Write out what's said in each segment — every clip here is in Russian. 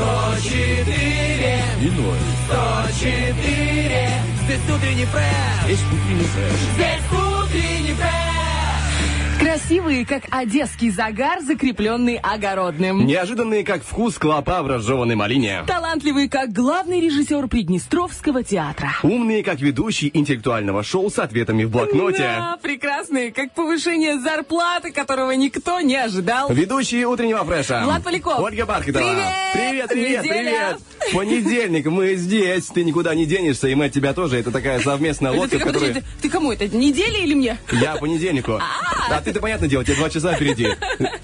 104, И ноль. 104. Здесь утренний фреш. Есть утренний фреш. Здесь утренний фреш. Красивые, как одесский загар, закрепленный огородным. Неожиданные, как вкус клопа в разжеванной малине. Талантливый, как главный режиссер Приднестровского театра. Умные, как ведущий интеллектуального шоу с ответами в блокноте. Да, прекрасные, как повышение зарплаты, которого никто не ожидал. Ведущие утреннего фреша. Влад Поляков. Ольга Бархатова. Привет! Привет, привет, Неделя. привет. Понедельник, мы здесь. Ты никуда не денешься, и мы от тебя тоже. Это такая совместная лодка, ты, в которой... ты, ты кому это? Неделя или мне? Я понедельнику. А ты-то понятно дело, тебе два часа впереди.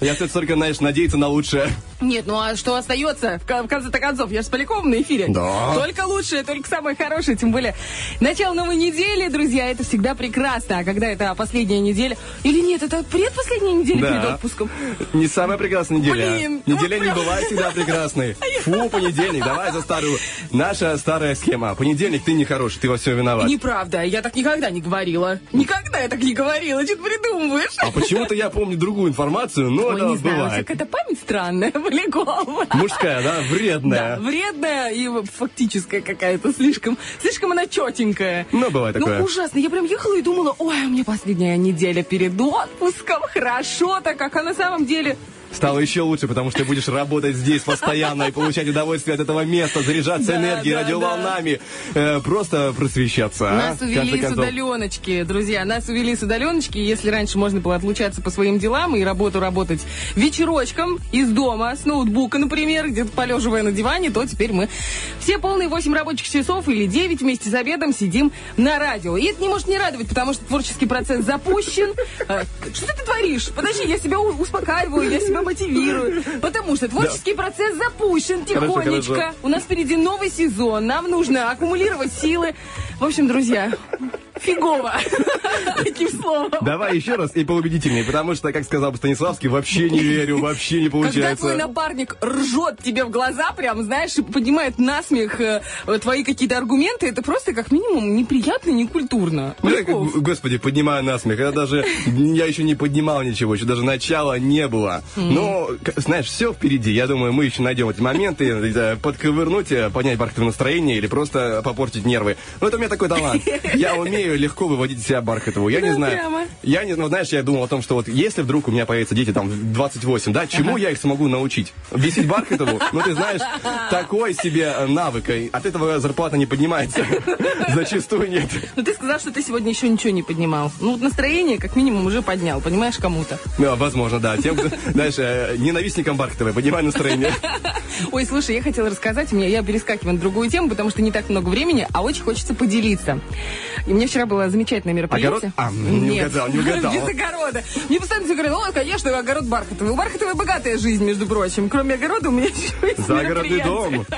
Я все только, знаешь, надеяться на лучшее. Нет, ну а что остается? В ко- в конце-то концов, я же с Поляковым на эфире. Да. Только лучшее, только самое хорошее, тем более. Начало новой недели, друзья, это всегда прекрасно. А когда это последняя неделя... Или нет, это предпоследняя неделя Да. перед отпуском. Не самая прекрасная неделя. Блин, Неделя вот не прям. бывает всегда прекрасной. Фу, понедельник, давай за старую. Наша старая схема. Понедельник ты нехороший, ты во всем виноват. Неправда, я так никогда не говорила. Никогда я так не говорила, что ты придумываешь? А почему-то я помню другую информацию, но Ой, это не знаю, бывает. какая-то память странная, Полякова. Мужская, да, Да, вредная. вредная и фактическая какая-то, слишком, слишком она четенькая. Ну, бывает такое. Ну, ужасно. Я прям ехала и думала, ой, у меня последняя неделя перед отпуском, хорошо-то, как, а на самом деле... Стало еще лучше, потому что ты будешь работать здесь постоянно и получать удовольствие от этого места, заряжаться Да, энергией, да, радиоволнами, э, просто просвещаться. а, Нас конце увели с удаленочки, друзья. Нас увели с удаленочки. Если раньше можно было отлучаться по своим делам и работу работать вечерочком из дома, с ноутбука, например, где-то полеживая на диване, то теперь мы все полные 8 рабочих часов или 9 вместе с обедом сидим на радио. И это не может не радовать, потому что творческий процесс запущен. Э, Что ты творишь? Подожди, я себя успокаиваю, я себя мотивирую. Потому что творческий процесс запущен тихонечко. У нас впереди новый сезон, нам нужно аккумулировать силы. В общем, друзья, фигово. Одним словом. Давай еще раз и поубедительнее, потому что, как сказал бы Станиславский, вообще не верю, вообще не Когда твой получается. напарник ржет тебе в глаза, прям, знаешь, и поднимает насмех э, э, твои какие-то аргументы, это просто как минимум неприятно, некультурно. Ну, господи, поднимаю насмех. Я даже, я еще не поднимал ничего, еще даже начала не было. Но, знаешь, все впереди. Я думаю, мы еще найдем эти моменты, не знаю, подковырнуть, э, поднять бархатовое настроение или просто попортить нервы. Ну, это у меня такой талант. Я умею легко выводить из себя бархатовую. Я не знаю. прямо. Я не знаю, знаешь, я думал о том, что вот если вдруг у меня появятся дети там в 28, да, чему я их смогу научить? Бесить бархатову? Ну, ты знаешь, такой себе э, навык. От этого зарплата не поднимается. Зачастую нет. Ну, ты сказал, что ты сегодня еще ничего не поднимал. Ну, настроение как минимум уже поднял, понимаешь, кому-то. Ну, возможно, да. Тем, кто, знаешь, э, ненавистникам Бархатовой, поднимай настроение. Ой, слушай, я хотела рассказать, у меня я перескакиваю на другую тему, потому что не так много времени, а очень хочется поделиться. И меня вчера было замечательное мероприятие. Огород? А, не Нет. угадал, не угадал. Без огорода. Мне постоянно все говорят, ой, конечно, огород Бархатовый. У Бархатовой богатая жизнь, между прочим. Кроме огорода у меня еще есть Загородный дом.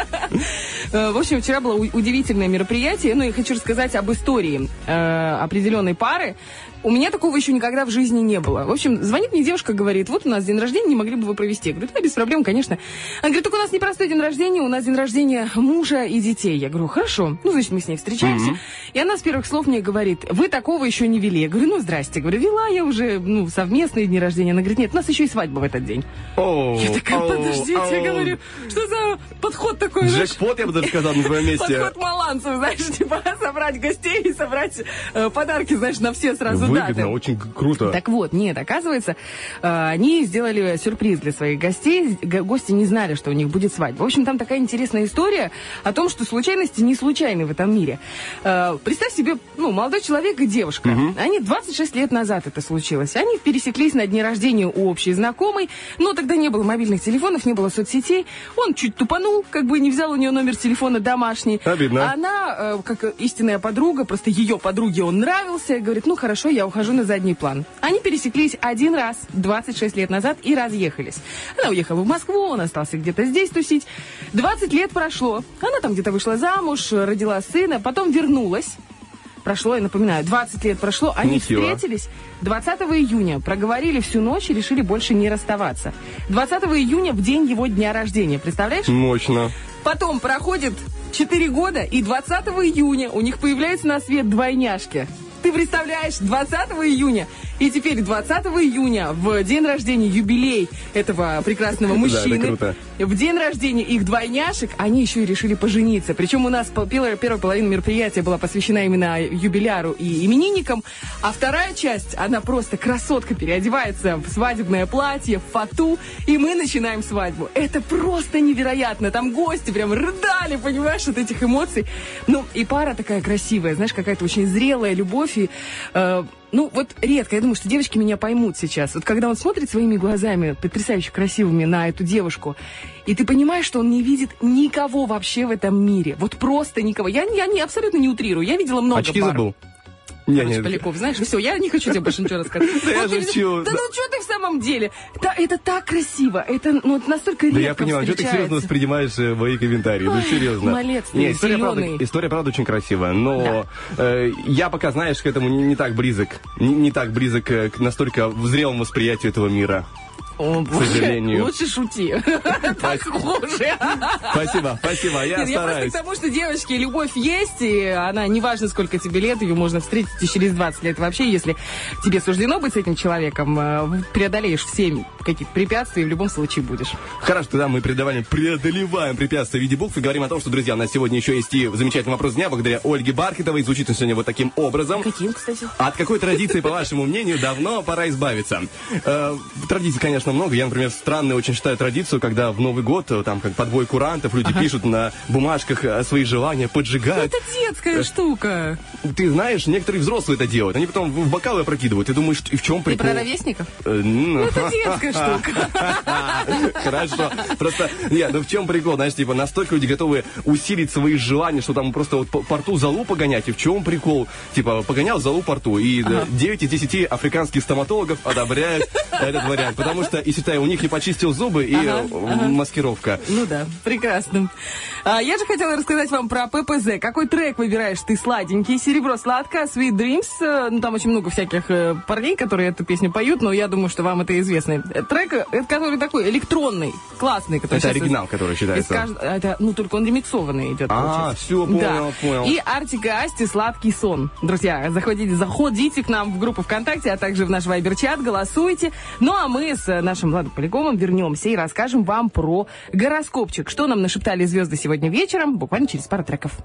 Э, В общем, вчера было удивительное мероприятие. Ну, я хочу рассказать об истории э, определенной пары. У меня такого еще никогда в жизни не было. В общем, звонит мне девушка, говорит, вот у нас день рождения, не могли бы вы провести? Я говорю, да, без проблем, конечно. Она говорит, только у нас не простой день рождения, у нас день рождения мужа и детей. Я говорю, хорошо. Ну, значит, мы с ней встречаемся. И она с первых слов мне говорит, вы такого еще не вели. Я говорю, ну, здрасте. Говорю, вела я уже, ну, совместные дни рождения. Она говорит, нет, у нас еще и свадьба в этот день. О, Я такая, подождите, я о. говорю, что за подход такой? Джекпот, я бы даже сказал, на твоем месте. Подход маланцев, знаешь, типа собрать гостей и собрать э, подарки, знаешь, на все сразу даты. Выгодно, очень к- круто. Так вот, нет, оказывается, э, они сделали сюрприз для своих гостей. Гости не знали, что у них будет свадьба. В общем, там такая интересная история о том, что случайности не случайны в этом мире. Э, Представь себе, ну, молодой человек и девушка. Они 26 лет назад это случилось. Они пересеклись на дне рождения у общей знакомой, но тогда не было мобильных телефонов, не было соцсетей. Он чуть тупанул, как бы не взял у нее номер телефона телефона домашний. Обидно. Она, э, как истинная подруга, просто ее подруге он нравился, говорит, ну хорошо, я ухожу на задний план. Они пересеклись один раз, 26 лет назад, и разъехались. Она уехала в Москву, он остался где-то здесь тусить. 20 лет прошло. Она там где-то вышла замуж, родила сына, потом вернулась. Прошло, я напоминаю, 20 лет прошло, они Ничего. встретились 20 июня, проговорили всю ночь и решили больше не расставаться. 20 июня в день его дня рождения, представляешь? Мощно. Потом проходит 4 года, и 20 июня у них появляются на свет двойняшки. Ты представляешь, 20 июня. И теперь 20 июня, в день рождения, юбилей этого прекрасного Да, мужчины, круто. в день рождения их двойняшек, они еще и решили пожениться. Причем у нас первая половина мероприятия была посвящена именно юбиляру и именинникам, а вторая часть, она просто красотка переодевается в свадебное платье, в фату, и мы начинаем свадьбу. Это просто невероятно. Там гости прям рыдали, понимаешь, от этих эмоций. Ну, и пара такая красивая, знаешь, какая-то очень зрелая любовь. И, э, ну, вот редко, я думаю, что девочки меня поймут сейчас. Вот когда он смотрит своими глазами, потрясающе красивыми, на эту девушку, и ты понимаешь, что он не видит никого вообще в этом мире. Вот просто никого. Я, я не, абсолютно не утрирую. Я видела много Очки пар. забыл. Не, Короче, не, Поляков, знаешь, все, я не хочу тебе больше ничего рассказать. Да я Вот ты- шучу. Да ну что ты в самом деле? Да, это так красиво, это ну, настолько редко Да я понимаю, что ты серьезно воспринимаешь э, мои комментарии, ну серьезно. малец ты, Не, история правда, история правда очень красивая, но э, я пока, знаешь, к этому не, не так близок, не, не так близок э, к настолько в зрелом восприятию этого мира. О, к сожалению. Лучше шути. Так хуже. Спасибо, спасибо, я Нет, я просто стараюсь. к тому, что девочки, любовь есть, и она, неважно, сколько тебе лет, ее можно встретить и через 20 лет. Вообще, если тебе суждено быть с этим человеком, э, преодолеешь все какие-то препятствия, и в любом случае будешь. Хорошо, тогда мы преодолеваем, преодолеваем препятствия в виде букв и говорим о том, что, друзья, у нас сегодня еще есть и замечательный вопрос дня благодаря Ольге Бархитовой. Звучит он сегодня вот таким образом. Каким, кстати? От какой традиции, по вашему мнению, давно пора избавиться? Э, традиций, конечно, много. Я, например, странной очень считаю традицию, когда в Новый год, э, там, как подбой курантов, люди пишут на бумажках э, свои желания, поджигают. Это детская штука. Ты знаешь, некоторые взрослые это делают. Они потом в бокалы опрокидывают. Ты думаешь, и в чем Ты прикол? про ровесников? Э, ну, Это детская штука. Хорошо. Просто, нет, ну в чем прикол? Знаешь, типа, настолько люди готовы усилить свои желания, что там просто вот по по рту залу погонять. И в чем прикол? Типа, погонял залу по рту. И да, 9 из 10 африканских стоматологов одобряют этот вариант. Потому что, и считаю, у них не почистил зубы и Ага, э, ага. маскировка. Ну да, прекрасно. А, я же хотела рассказать вам про ППЗ. Какой трек выбираешь ты сладенький? Серебро сладко, Sweet Dreams. Э, Ну, там очень много всяких э, парней, которые эту песню поют, но я думаю, что вам это известно. Трек, который такой электронный, классный. Который Это сейчас из- оригинал, который считается. кажд- это, ну, только он ремиксованный идет. А, всё, понял, Да. понял. И Артик и Асти «Сладкий сон». Друзья, заходите, заходите к нам в группу ВКонтакте, а также в наш вайбер-чат, голосуйте. Ну, а мы с нашим Владом Поляковым вернемся и расскажем вам про гороскопчик. Что нам нашептали звезды сегодня вечером, буквально через пару треков.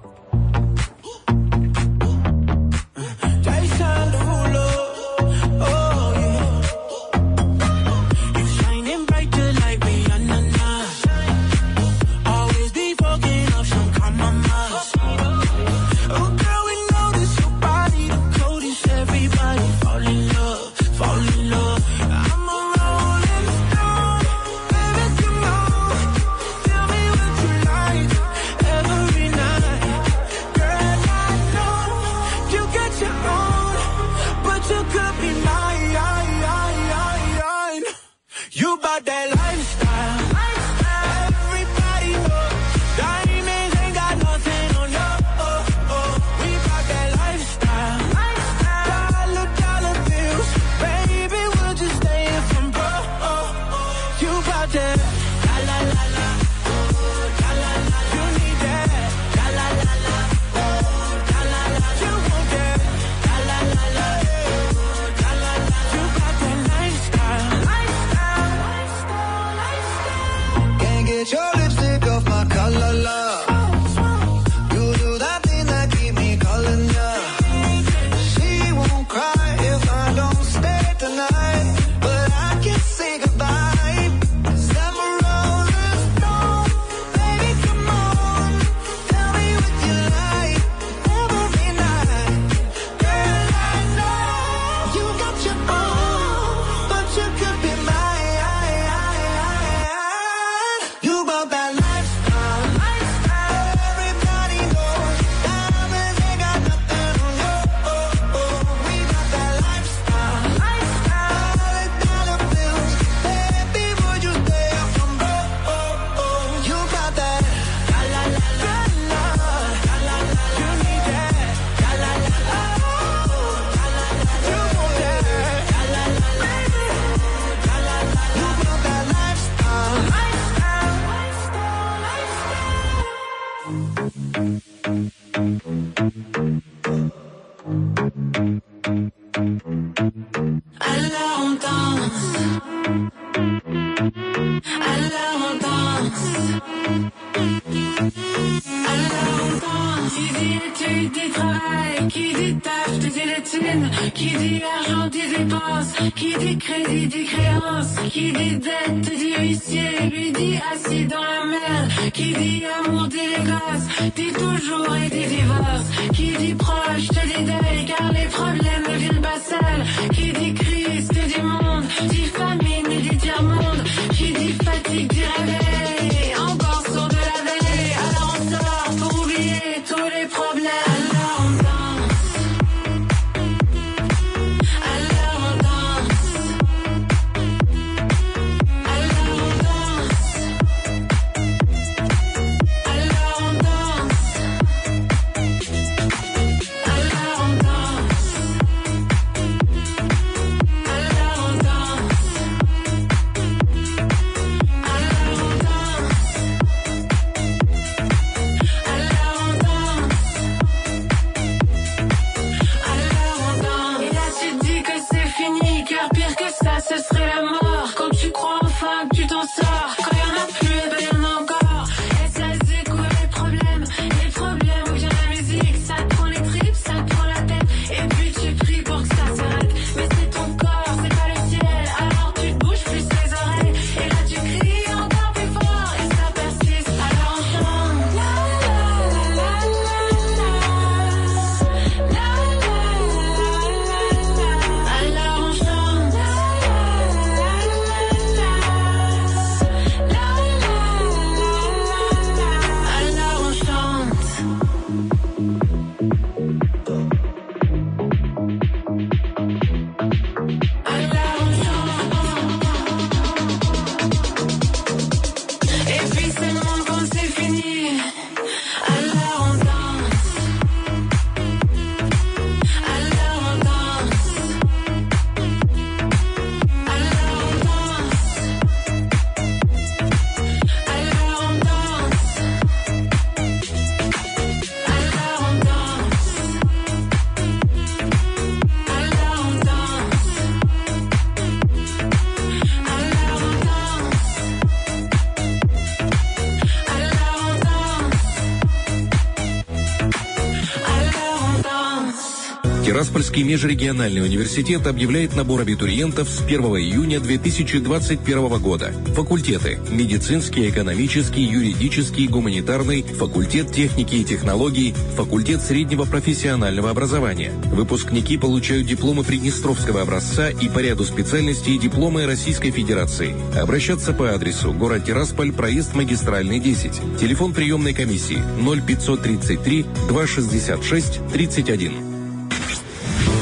Тираспольский межрегиональный университет объявляет набор абитуриентов с 1 июня 2021 года. Факультеты – медицинский, экономический, юридический, гуманитарный, факультет техники и технологий, факультет среднего профессионального образования. Выпускники получают дипломы Приднестровского образца и по ряду специальностей дипломы Российской Федерации. Обращаться по адресу город Тирасполь, проезд магистральный 10. Телефон приемной комиссии 0533 266 31.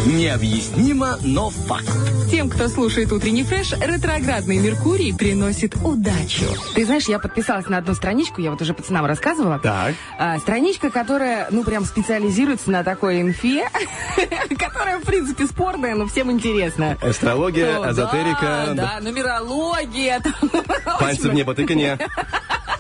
Необъяснимо, но факт. Тем, кто слушает утренний фреш, ретроградный Меркурий приносит удачу. Ты знаешь, я подписалась на одну страничку, я вот уже пацанам рассказывала. Так. А, страничка, которая, ну, прям специализируется на такой инфе, которая, в принципе, спорная, но всем интересна. Астрология, эзотерика, Да, нумерология. там. пальцы в небо тыканье.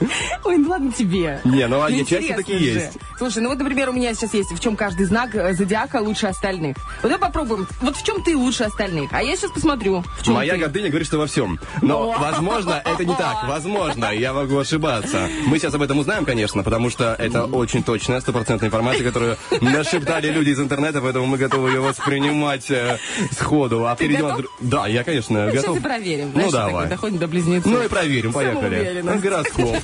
Ой, ну ладно тебе. Не, ну, части интересно такие есть. Слушай, ну вот, например, у меня сейчас есть, в чем каждый знак э, зодиака лучше остальных. Вот давай попробуем. Вот в чем ты лучше остальных? А я сейчас посмотрю, в чем Моя ты. гордыня говорит, что во всем. Но, возможно, это не так. Возможно, я могу ошибаться. Мы сейчас об этом узнаем, конечно, потому что это очень точная, стопроцентная информация, которую нашептали люди из интернета, поэтому мы готовы ее воспринимать э, сходу. А впереди нас Да, я, конечно, Ну, готов. Сейчас и проверим. Ну, Знаешь, давай. доходим до близнецов. Ну и проверим, поехали. Гороскоп.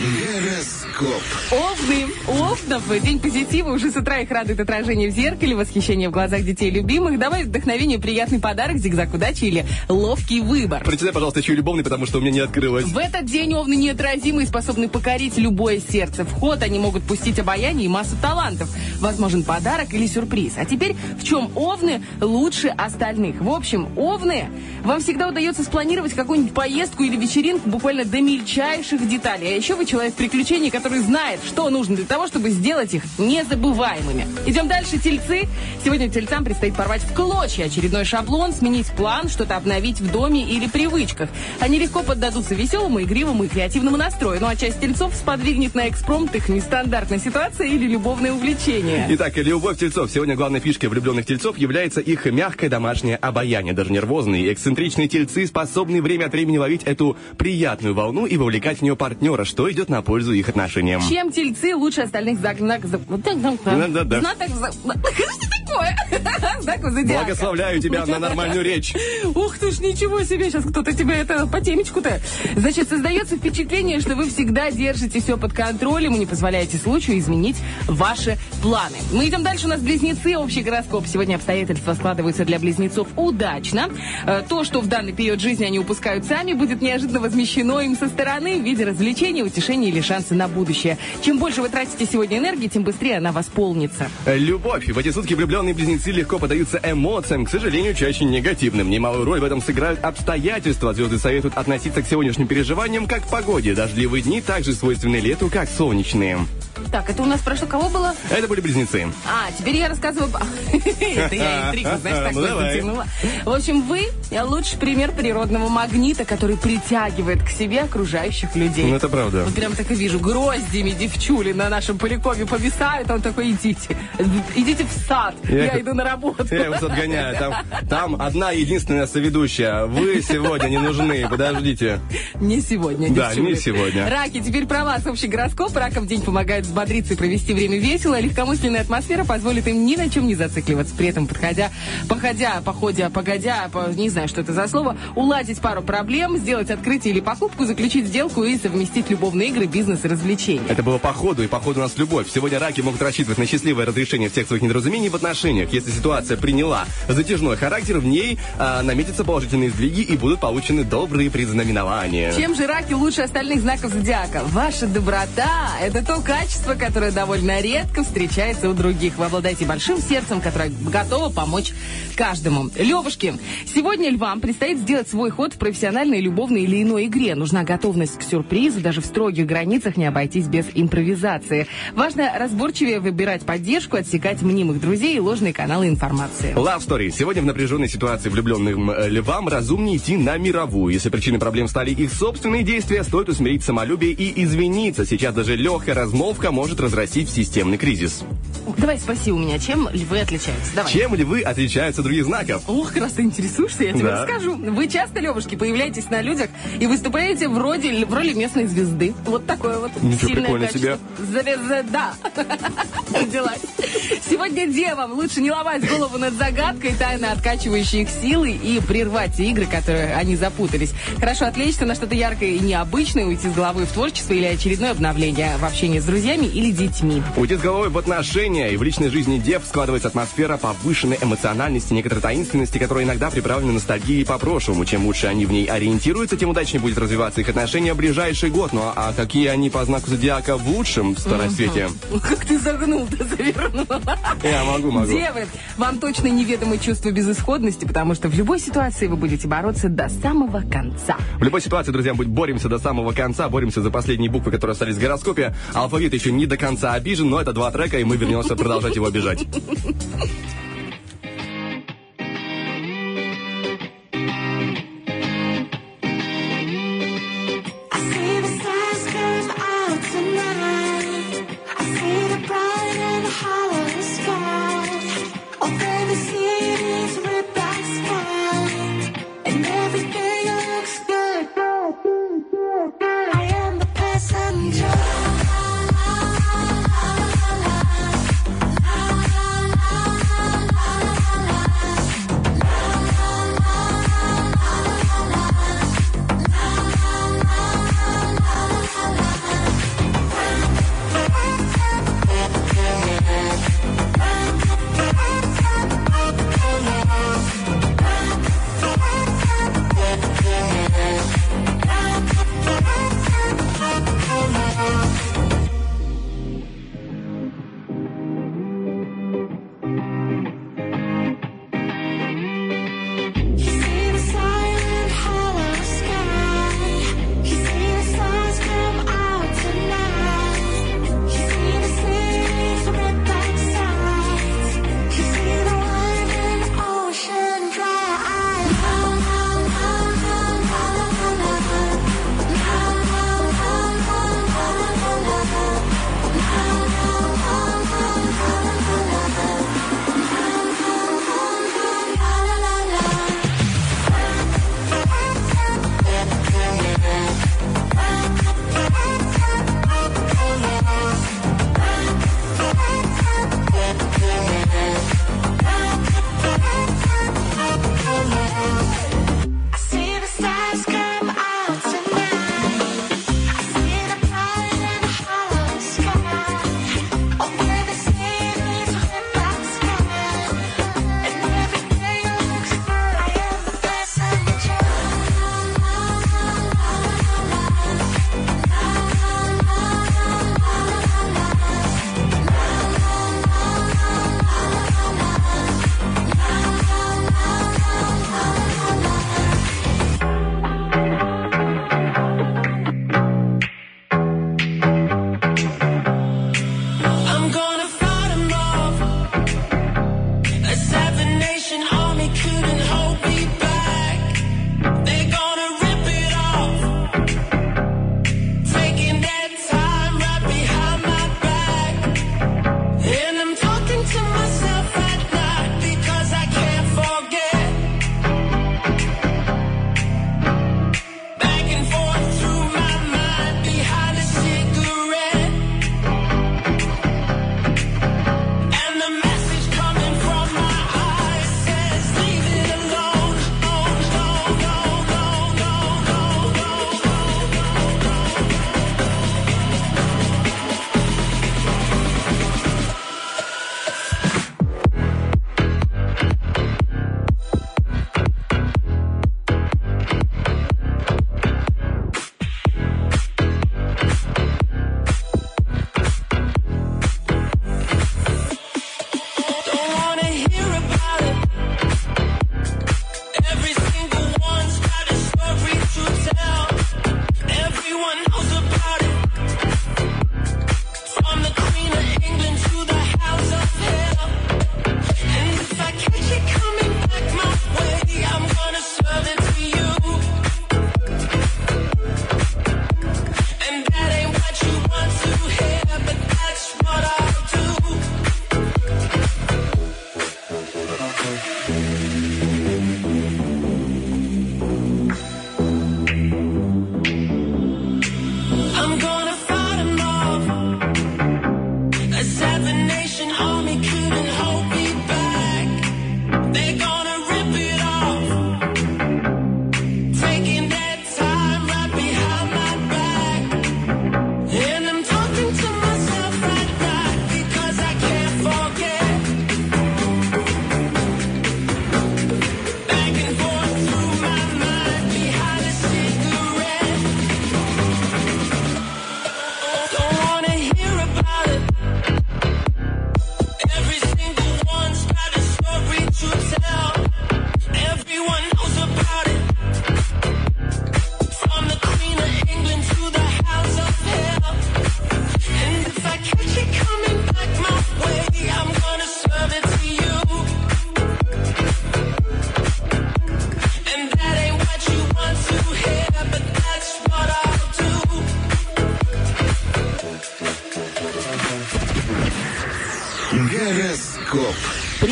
Гороскоп. Овны. Овнов день позитива. Уже с утра их радует отражение в зеркале, восхищение в глазах детей любимых. Давай вдохновение, приятный подарок, зигзаг удачи или ловкий выбор. Прочитай, пожалуйста, еще и любовный, потому что у меня не открылось. В этот день овны неотразимы и способны покорить любое сердце. В ход они могут пустить обаяние и массу талантов. Возможен подарок или сюрприз. А теперь, в чем овны лучше остальных? В общем, овны, вам всегда удается спланировать какую-нибудь поездку или вечеринку буквально до мельчайших деталей. А еще вы человек приключений, который знает, что нужно для того, чтобы сделать их незабываемыми. Идем дальше, тельцы. Сегодня тельцам предстоит порвать в клочья очередной шаблон, сменить план, что-то обновить в доме или привычках. Они легко поддадутся веселому, игривому и креативному настрою. Ну а часть тельцов сподвигнет на экспромт их нестандартная ситуация или любовное увлечение. Итак, любовь тельцов. Сегодня главной фишкой влюбленных тельцов является их мягкое домашнее обаяние. Даже нервозные эксцентричные тельцы способны время от времени ловить эту приятную волну и вовлекать в нее партнера, что что идет на пользу их отношениям. Чем тельцы лучше остальных знак... знак- за- вот так, так, так. Да-да-да. Знаток за- Что такое? Знаков зодиака. Благословляю тебя на нормальную речь. Ух ты ж, ничего себе, сейчас кто-то тебе это по темечку-то. Значит, создается впечатление, что вы всегда держите все под контролем и не позволяете случаю изменить ваши планы. Мы идем дальше, у нас близнецы, общий гороскоп. Сегодня обстоятельства складываются для близнецов удачно. Э, То, что в данный период жизни они упускают сами, будет неожиданно возмещено им со стороны в виде развлечения, утешения или шанса на будущее. Чем больше вы тратите сегодня энергии, тем быстрее она восполнится. Любовь. В эти сутки влюбленные близнецы легко поддаются эмоциям, к сожалению, чаще негативным. Немалую роль в этом сыграют обстоятельства. Звезды советуют относиться к сегодняшним переживаниям как к погоде. Дождливые дни также свойственны лету, как солнечные. Так, это у нас про что, кого было? Это были близнецы. А, теперь я рассказываю... Это я интригу, знаешь, Ну, такой давай. затянула. В общем, вы лучший пример природного магнита, который притягивает к себе окружающих людей. Ну, это правда. Вот прям так и вижу, гроздями девчули на нашем Полякове повисают, он такой, идите, идите в сад, Я- иду на работу. Я вас отгоняю. Там, одна единственная соведущая. Вы сегодня не нужны. Подождите. Не сегодня, Да, не сегодня. Раки, теперь про вас общий гороскоп. Ракам день помогает взбодриться и провести время весело. Легкомысленная атмосфера позволит им ни на чем не зацикливаться. При этом, подходя, походя, походя, погодя, по- не знаю, что это за слово, уладить пару проблем, сделать открытие или покупку, заключить сделку и совместить любовные игры, бизнес и развлечения. Это было по ходу, и по ходу у нас любовь. Сегодня раки могут рассчитывать на счастливое разрешение всех своих недоразумений в отношениях. Если ситуация приняла затяжной характер, в ней а, наметятся положительные сдвиги и будут получены добрые предзнаменования. Чем же раки лучше остальных знаков зодиака? Ваша доброта – это то качество, которое довольно редко встречается у других. Вы обладаете большим сердцем, которое готово помочь каждому. Левушки, сегодня львам предстоит сделать свой ход в профессиональной, любовной или иной игре. Нужна готовность к сюрпризу, даже в строгих границах не обойтись без импровизации. Важно разборчивее выбирать поддержку, отсекать мнимых друзей и ложные каналы информации. Love Story. Сегодня в напряженной ситуации влюбленным э, львам разумнее идти на мировую. Если причиной проблем стали их собственные действия, стоит усмирить самолюбие и извиниться. Сейчас даже легкая размолвка может разрастить в системный кризис. Давай спроси у меня, чем львы отличаются? Давай. Чем львы отличаются от других знаков? Ох, раз ты интересуешься, я тебе Да. расскажу. Вы часто, Левушки, появляетесь на людях и выступаете вроде, в роли местной звезды. Вот такое вот Ничего, сильное прикольно качество. Звезда. Родилась. Сегодня девам лучше не ломать голову над загадкой, тайно откачивающей их силы и прервать те игры, которые они запутались. Хорошо отвлечься на что-то яркое и необычное, уйти с головы в творчество или очередное обновление в общении с друзьями или детьми. Уйти с головой в отношения и в личной жизни дев складывается атмосфера повышенной эмоциональности, некоторой таинственности, которая иногда приправлена ностальгией по прошлому. Чем лучше они в ней ориентируются, тем удачнее будет развиваться их отношения в ближайший год. Ну а какие они по знаку зодиака в лучшем старосвете? Как ты загнул-то, завернул. Я могу, могу. Девы, вам точно неведомо чувство безысходности, потому что в любой ситуации вы будете бороться до самого конца. В любой ситуации, друзья, мы боремся до самого конца, боремся за последние буквы, которые остались в гороскопе. Алфавит еще не до конца обижен, но это два трека, и мы вернемся продолжать его обижать.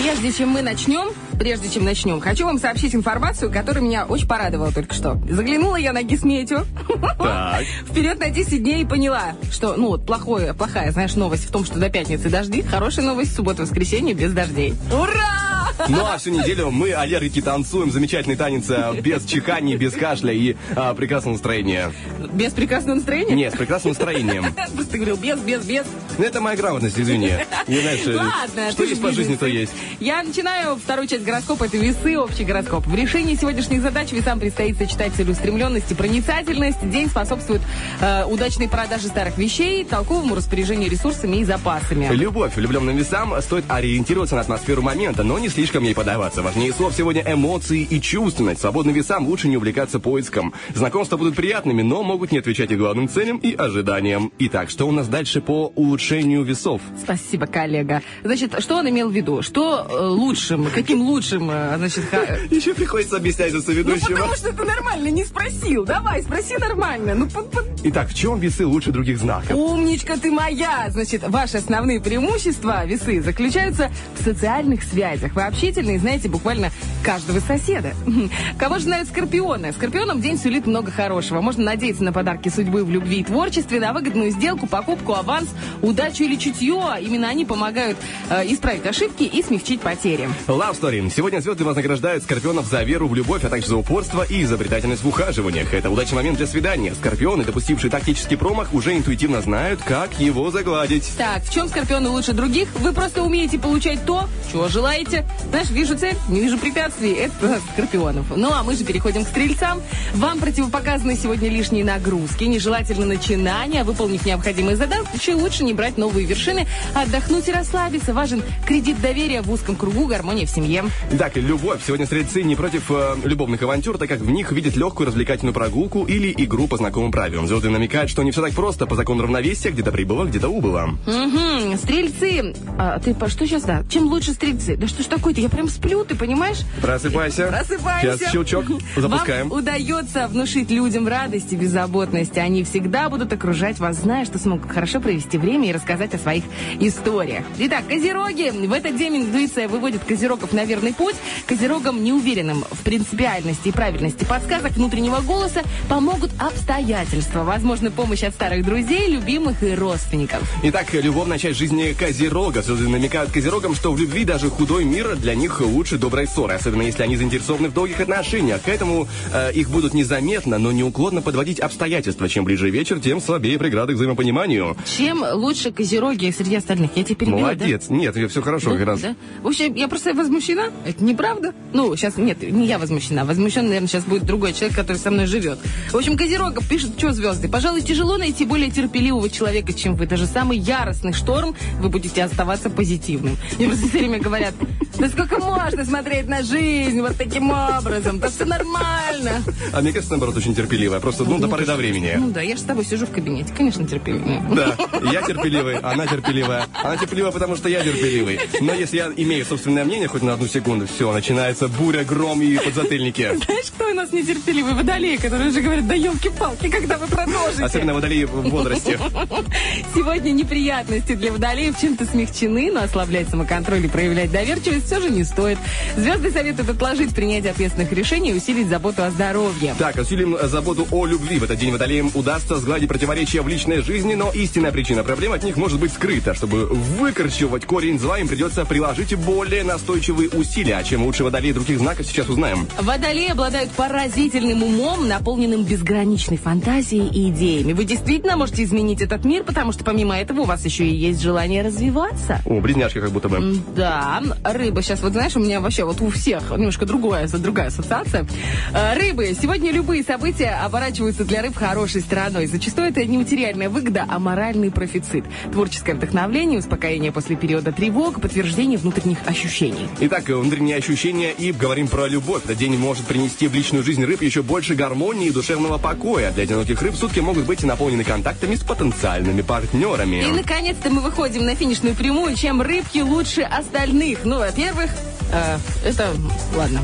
Прежде чем мы начнем, прежде чем начнем, хочу вам сообщить информацию, которая меня очень порадовала только что. Заглянула я на Гисметю. Вперед на 10 дней и поняла, что, ну вот, плохое, плохая, знаешь, новость в том, что до пятницы дожди. Хорошая новость, суббота-воскресенье без дождей. Ура! Ну а всю неделю мы, аллергики, танцуем замечательный танец а, без чиханий, без кашля и а, прекрасного настроения. Без прекрасного настроения? Нет, с прекрасным настроением. Просто ты говорил без, без, без. Ну, Это моя грамотность, извини. Не знаешь, э, Ладно, что есть по жизни, то есть. Я начинаю вторую часть гороскопа. Это весы, общий гороскоп. В решении сегодняшних задач весам предстоит сочетать целеустремленность и проницательность. День способствует э, удачной продаже старых вещей, толковому распоряжению ресурсами и запасами. Любовь влюбленным весам стоит ориентироваться на атмосферу момента, но не слишком ей подаваться. Важнее слов сегодня эмоции и чувственность. Свободным весам лучше не увлекаться поиском. Знакомства будут приятными, но могут не отвечать и главным целям, и ожиданиям. Итак, что у нас дальше по улучшению весов? Спасибо, коллега. Значит, что он имел в виду? Что лучшим, каким лучшим, э, значит, ха- Еще приходится объяснять за Ну, соведущего. потому что ты нормально не спросил. Давай, спроси нормально. Ну, под- под- Итак, в чем весы лучше других знаков? Умничка ты моя! Значит, ваши основные преимущества, весы, заключаются в социальных связях. Вы общительны и знаете буквально каждого соседа. Кого же знают скорпионы? Скорпионам день сулит много хорошего. Можно надеяться на подарки судьбы в любви и творчестве, на выгодную сделку, покупку, аванс, удачу или чутье. Именно они помогают э, исправить ошибки и смягчить потери. Love Story. Сегодня звезды вознаграждают скорпионов за веру в любовь, а также за упорство и изобретательность в ухаживаниях. Это удачный момент для свидания. Скорпионы, допустившие тактический промах, уже интуитивно знают, как его загладить. Так, в чем скорпионы лучше других? Вы просто умеете получать то, чего желаете. Знаешь, вижу цель, не вижу препятствий. Это скорпионов. Ну, а мы же переходим к стрельцам. Вам противопоказаны сегодня лишние нагрузки, нежелательно начинания. Выполнив необходимые задачи, лучше не брать новые вершины, отдохнуть и расслабиться. Важен кредит доверия в узком кругу, гармония в семье. Итак, любовь. Сегодня стрельцы не против э, любовных авантюр, так как в них видят легкую развлекательную прогулку или игру по знакомым правилам. Звезды намекают, что не все так просто. По закону равновесия где-то прибыло, где-то убыло. Угу, стрельцы. А, ты по что сейчас, да? Чем лучше стрельцы? Да что ж такое-то? Я прям сплю, ты понимаешь? Просыпайся. Просыпаемся. Сейчас щелчок. Запускаем. Вам удается внушить людям радость и беззаботность. Они всегда будут окружать вас, зная, что смогут хорошо провести время и рассказать о своих историях. Итак, козероги. В этот день интуиция выводит козерогов на верный путь. Козерогам, неуверенным в принципиальности и правильности подсказок внутреннего голоса, помогут обстоятельства. Возможно, помощь от старых друзей, любимых и родственников. Итак, любовная часть жизни Козерога. Звезды намекают Козерогам, что в любви даже худой мир для них лучше доброй ссоры, особенно если они заинтересованы в долгих отношениях. К этому э, их будут незаметно, но неуклонно подводить обстоятельства. Чем ближе вечер, тем слабее преграды к взаимопониманию. Чем лучше козероги среди остальных? Я тебя перебила, да? Молодец. Нет, все хорошо как раз. Да? Вообще, я просто возмущена. Это неправда. Ну, сейчас, нет, не я возмущена. Возмущен, наверное, сейчас будет другой человек, который со мной живет. В общем, Козерогов пишет, что звезды. Пожалуй, тяжело найти более терпеливого человека, чем вы. Даже самый яростный шторм, вы будете оставаться позитивным. Мне просто все время говорят, да сколько можно смотреть на жизнь вот таким образом? Да все нормально. А мне кажется, наоборот, очень терпеливая. Просто, ну, до поры до времени. Ну да, я же с тобой сижу в кабинете. Конечно, терпеливая. Да, я терпеливый, она терпеливая. Она терпеливая, потому что я терпеливый. Но если я имею собственное мнение хоть на одну секунду, все, начинается буря, гром и подзатыльники. Знаешь, кто у нас нетерпеливый водолей, которые уже говорят, да елки-палки, когда вы продолжите? Особенно водолеи в возрасте. Сегодня неприятности для водолеев чем-то смягчены, но ослаблять самоконтроль и проявлять доверчивость все же не стоит. Звезды советуют отложить принятие ответственных решений и усилить заботу о здоровье. Так, усилим заботу о любви. В этот день водолеям удастся сгладить противоречия в личной жизни, но истинная причина проблем от них может быть скрыта. Чтобы выкорчевать корень зла, им придется приложить более настойчивые усилия. А чем лучше водолей других знаков, сейчас узнаем. Водолеи обладают поразительным умом, наполненным безграничной фантазией и идеями. Вы действительно можете изменить этот мир, потому что помимо этого у вас еще и есть желание развиваться. О, близняшки как будто бы. Да, рыба. Сейчас вот знаешь, у меня вообще вот у всех немножко другая, другая ассоциация. Э, Рыбы. Сегодня любые события оборачиваются для рыб хорошей стороной. Зачастую это не материальная выгода, а моральный профицит. Творческое вдохновление, успокоение после периода тревог, подтверждение внутренних ощущений. Итак, внутренние ощущения и говорим про любовь. Этот день может принести в личную жизнь рыб еще больше гармонии и душевного покоя. Для одиноких рыб сутки могут быть наполнены контактами с потенциальными партнерами. И, наконец-то, мы выходим на финишную прямую, чем рыбки лучше остальных. Ну, во-первых, э, это... Ладно.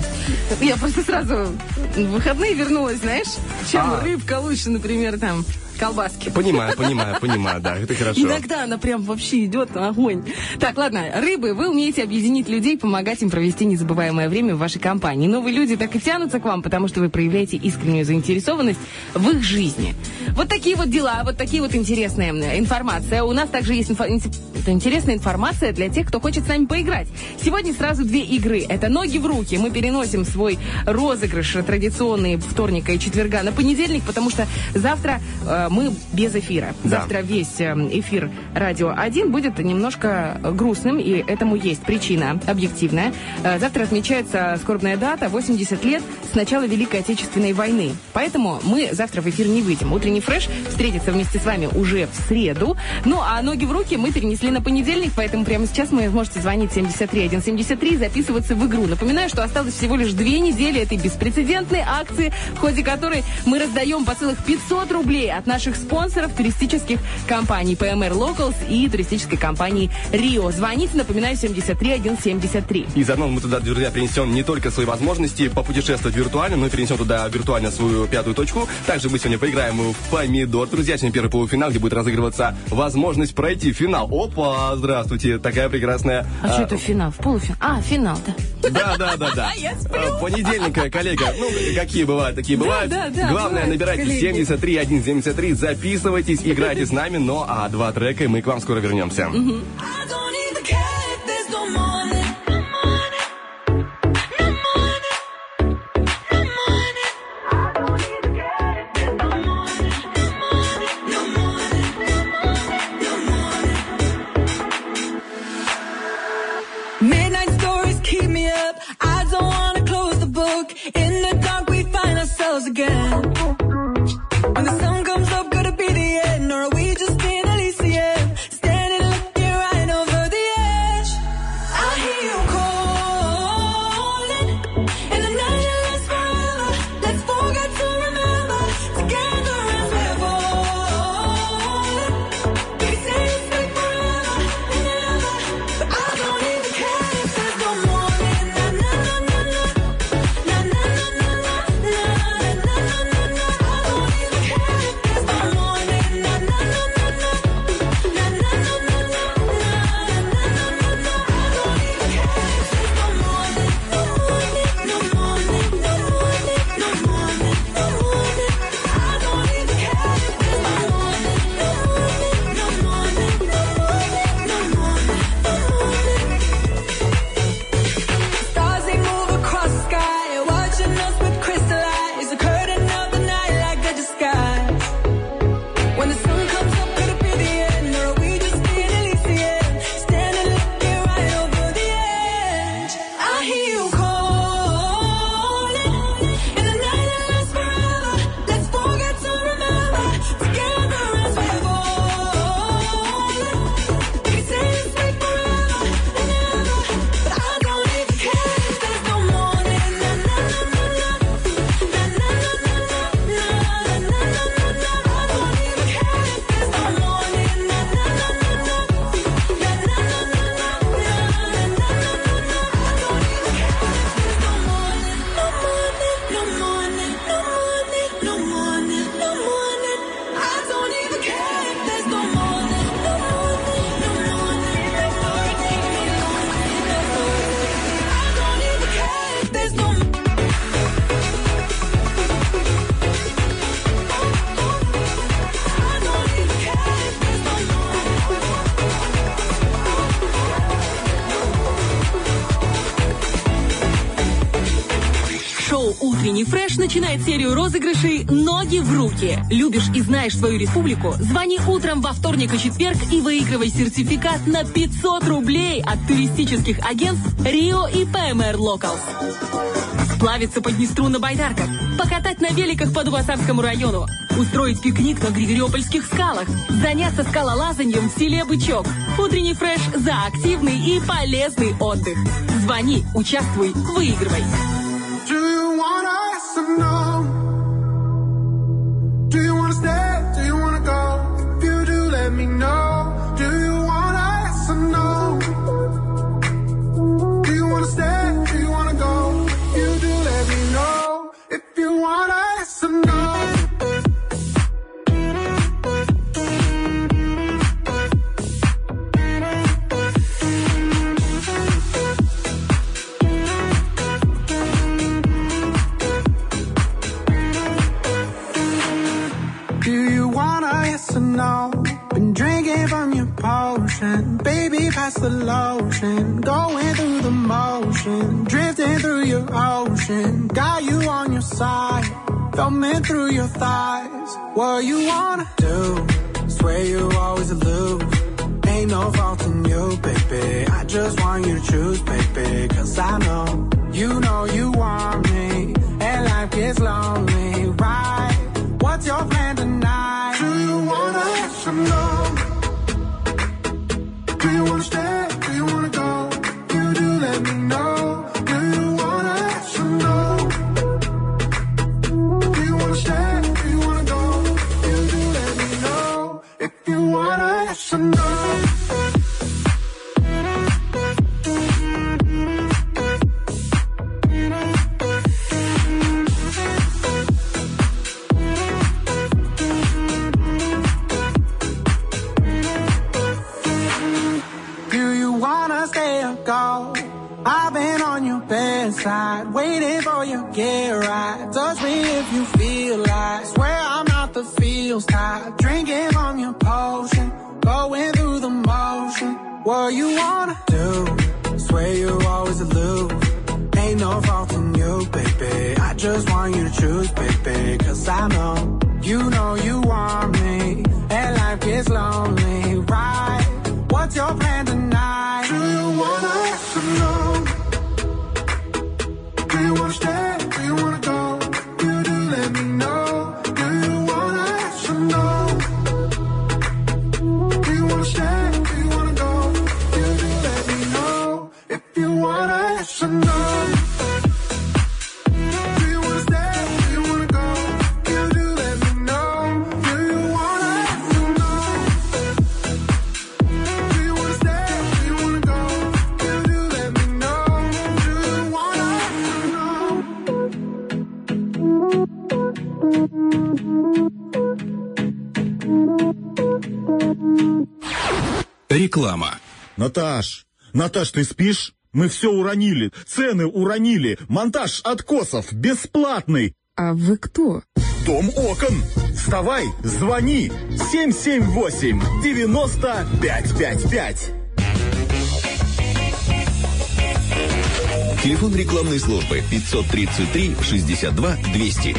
Я просто сразу в выходные вернулась, знаешь? Чем А. рыбка лучше, например, там... колбаски. Понимаю, понимаю, понимаю, да, это хорошо. Иногда она прям вообще идет на огонь. Так, ладно, рыбы, вы умеете объединить людей, помогать им провести незабываемое время в вашей компании. Новые люди так и тянутся к вам, потому что вы проявляете искреннюю заинтересованность в их жизни. Вот такие вот дела, вот такие вот интересная м, информация. У нас также есть инфо- интересная информация для тех, кто хочет с нами поиграть. Сегодня сразу две игры. Это «Ноги в руки». Мы переносим свой розыгрыш традиционный вторника и четверга на понедельник, потому что завтра э, мы без эфира. Да. Завтра весь э, эфир «Радио 1» будет немножко грустным, и этому есть причина объективная. Э, Завтра отмечается скорбная дата, 80 лет с начала Великой Отечественной войны. Поэтому мы завтра в эфир не выйдем. Утренний фреш встретится вместе с вами уже в среду. Ну, а ноги в руки мы перенесли на понедельник, поэтому прямо сейчас вы можете звонить 73 173 и записываться в игру. Напоминаю, что осталось всего лишь две недели этой беспрецедентной акции, в ходе которой мы раздаем по целых 500 рублей от наших спонсоров туристических компаний PMR Locals и туристической компании Рио. Звоните, напоминаю, 73 173. И заодно мы туда, друзья, принесем не только свои возможности попутешествовать виртуально, но и перенесем туда виртуально свою пятую точку. Также мы сегодня поиграем в помидор. Друзья, сегодня первый полуфинал, где будет разыгрываться возможность пройти финал. Опа, здравствуйте, такая прекрасная... А, что это финал? В полуфинал? А, финал, да. Да, да, да, да. Я сплю. А, Понедельник, коллега. Ну, какие бывают, такие бывают. да, да, Главное, бывает, набирайте коллеги. 73 173, записывайтесь, играйте с нами. Ну, а два трека, и мы к вам скоро вернемся. I «Ноги в руки». Любишь и знаешь свою республику? Звони утром во вторник и четверг и выигрывай сертификат на 500 рублей от туристических агентств «Рио» и «ПМР Локалс». Сплавиться по Днестру на байдарках, покатать на великах по Дубасарскому району, устроить пикник на Григориопольских скалах, заняться скалолазанием в селе Бычок. Утренний фреш за активный и полезный отдых. Звони, участвуй, выигрывай. Pass the lotion. Going through the motion, drifting through your ocean. Got you on your side, thumbing through your thighs. What you wanna do? Swear you always lose. Ain't no fault in you, baby. I just want you to choose, baby. Cause I know, you know you want me. And life gets lonely, right? What's your plan tonight? Do you wanna let some know? Мы все уронили, цены уронили, монтаж откосов бесплатный. А вы кто? Дом окон. Вставай, звони. 778 90 555. Телефон рекламной службы 533 62 200.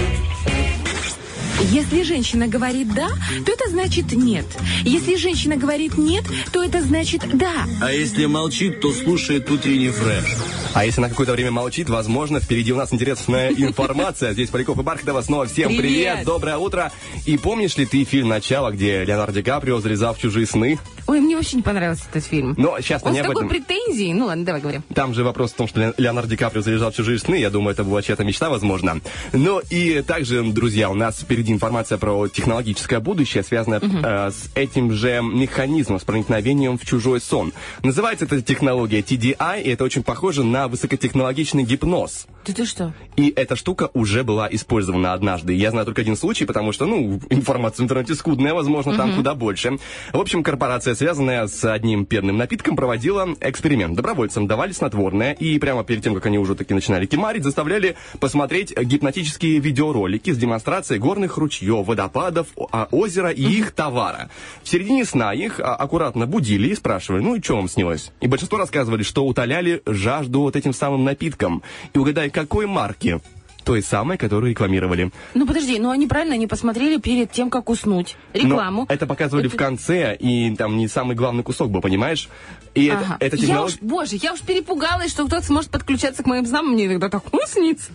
Если женщина говорит «да», то это значит «нет». Если женщина говорит «нет», то это значит «да». А если молчит, то слушает утренний фреш. А если на какое-то время молчит, возможно, впереди у нас интересная информация. Здесь Поляков и Бархатова. Снова всем привет. Привет. доброе утро. И помнишь ли ты фильм «Начало», где Леонардо Ди Каприо залезал в чужие сны? Ой, мне вообще не понравился этот фильм. Но сейчас Он не с об такой этом. претензией. Ну ладно, давай говорим. Там же вопрос в том, что Ле- Леонардо Ди Каприо залезал в чужие сны. Я думаю, это была чья-то мечта, возможно. Ну и также, друзья, у нас впереди информация про технологическое будущее, связанное э, с этим же механизмом, с проникновением в чужой сон. Называется эта технология TDI, и это очень похоже на высокотехнологичный гипноз. Ты ты что? И эта штука уже была использована однажды. Я знаю только один случай, потому что, ну, информация в интернете скудная, возможно, там куда больше. В общем, корпорация, связанная с одним пенным напитком, проводила эксперимент. Добровольцам давали снотворное, и прямо перед тем, как они уже таки начинали кемарить, заставляли посмотреть гипнотические видеоролики с демонстрацией горных ручьев, водопадов, а, озера и их товара. В середине сна их а, аккуратно будили и спрашивали, ну и что вам снилось? И большинство рассказывали, что утоляли жажду вот этим самым напитком. И угадай, какой марки? Той самой, которую рекламировали. Ну подожди, ну они правильно не посмотрели перед тем, как уснуть. Рекламу. Но это показывали в конце, и там не самый главный кусок был, понимаешь? И это- Ага. это, Я технолог- уж, боже, я уж перепугалась, что кто-то сможет подключаться к моим снам, мне иногда такое снится.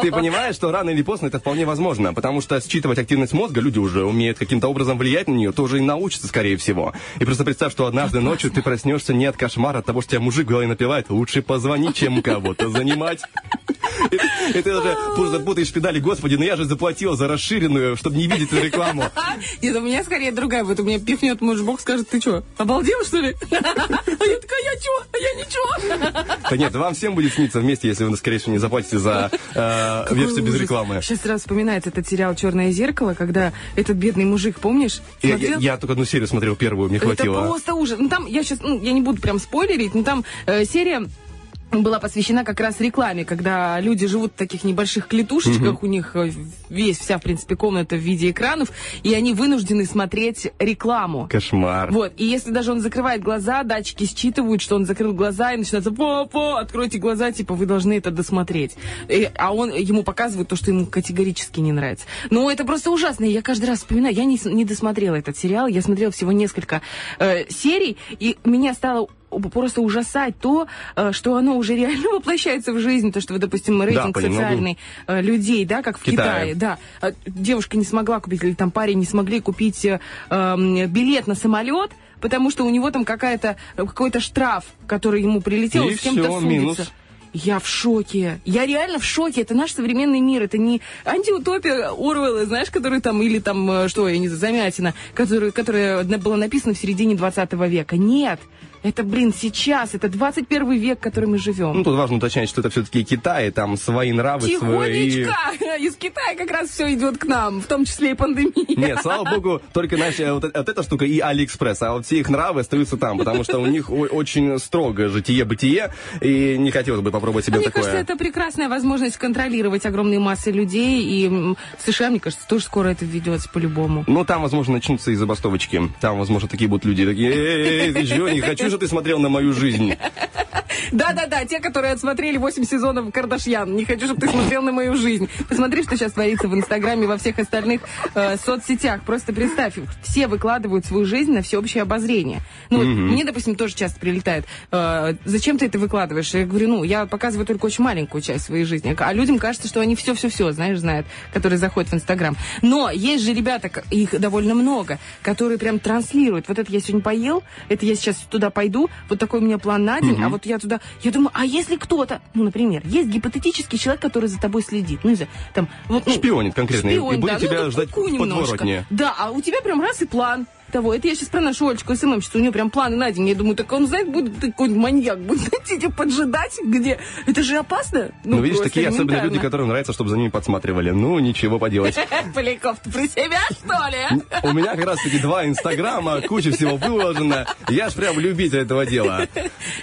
Ты понимаешь, что рано или поздно это вполне возможно, потому что считывать активность мозга люди уже умеют каким-то образом влиять на нее, тоже и научатся, скорее всего. И просто представь, что однажды ночью ты проснешься не от кошмара, от того, что тебя мужик в голове напевает, лучше позвони, чем кого-то занимать. И, ты уже просто путаешь педали, господи, ну я же заплатил за расширенную, чтобы не видеть эту рекламу. Нет, у меня скорее другая будет. У меня пихнет муж бог, скажет, ты что, обалдел, что ли? А я такая, я чё? А я ничего. Да нет, вам всем будет сниться вместе, если вы, скорее всего, не заплатите за э, версию без рекламы. Сейчас сразу вспоминается этот сериал «Черное зеркало», когда этот бедный мужик, помнишь? Я, я- я только одну серию смотрел, первую, мне Это хватило. просто ужас. Ну там, я сейчас, ну, я не буду прям спойлерить, но там э, серия была посвящена как раз рекламе, когда люди живут в таких небольших клетушечках, у них э, весь, вся, в принципе, комната в виде экранов, и они вынуждены смотреть рекламу. Кошмар. Вот, и если даже он закрывает глаза, датчики считывают, что он закрыл глаза, и начинается «Папа, откройте глаза, типа, вы должны это досмотреть». И- а он ему показывает то, что ему категорически не нравится. Ну, это просто ужасно, я каждый раз вспоминаю, я не, не досмотрела этот сериал, я смотрела всего несколько э, серий, и меня стало просто ужасать то, э, что оно уже реально воплощается в жизнь, то, что, допустим, рейтинг понемногу. социальный э, людей, да, как в Китае. Китае, да, А девушка не смогла купить, или там парень не смогли купить э, эм, билет на самолет, потому что у него там какая-то, э, какой-то штраф, который ему прилетел, И с кем-то судится. минус. Я в шоке. Я реально в шоке. Это наш современный мир. Это не антиутопия Оруэлла, знаешь, который там, или там, э, что, я не знаю, Замятина, которая на- была написана в середине 20 века. Нет. Это, блин, сейчас. Это 21 век, в котором мы живем. Ну, тут важно уточнять, что это все-таки Китай, там свои нравы, свои... Тихонечко! Из Китая как раз все идет к нам, в том числе и пандемия. Нет, слава богу, только, знаешь, э, вот, э- вот эта штука и Алиэкспресс, а вот все их нравы остаются там, потому что у них очень строго житие-бытие, и не хотелось бы попробовать себе А мне такое. кажется, это прекрасная возможность контролировать огромные массы людей, и в США, мне кажется, тоже скоро это введется по-любому. Ну, там, возможно, начнутся и забастовочки. Там, возможно, такие будут люди, такие, эй, ты чё, не хочу, чтобы ты смотрел на мою жизнь. Да-да-да, те, которые отсмотрели 8 сезонов Кардашьян. Не хочу, чтобы ты смотрел на мою жизнь. Посмотри, что сейчас творится в Инстаграме, во всех остальных э, соцсетях. Просто представь, все выкладывают свою жизнь на всеобщее обозрение. Ну, вот мне, допустим, тоже часто прилетает. э, зачем ты это выкладываешь? Я говорю, ну, я показываю только очень маленькую часть своей жизни. А людям кажется, что они все-все-все, знаешь, знают, которые заходят в Инстаграм. Но есть же ребята, их довольно много, которые прям транслируют. Вот это я сегодня поел, это я сейчас туда пойду, вот такой у меня план на день, а вот я туда... Я думаю, а если кто-то, ну, например, есть гипотетический человек, который за тобой следит, ну, знаю, там... Вот, ну, Шпионит конкретно, и шпионит, будет да, тебя ну, ждать ку-ку в немножко. подворотне. Да, а у тебя прям раз и план того. Это я сейчас про нашу Олечку SMM, что у нее прям планы на день. Я думаю, так он, знает, будет такой маньяк, будет идти поджидать, где... Это же опасно. Ну, видишь, просто такие особенно люди, которым нравится, чтобы за ними подсматривали. Ну, ничего поделать. Поляков, ты про себя, что ли? У меня как раз-таки два инстаграма, куча всего выложено. Я ж прям любитель этого дела.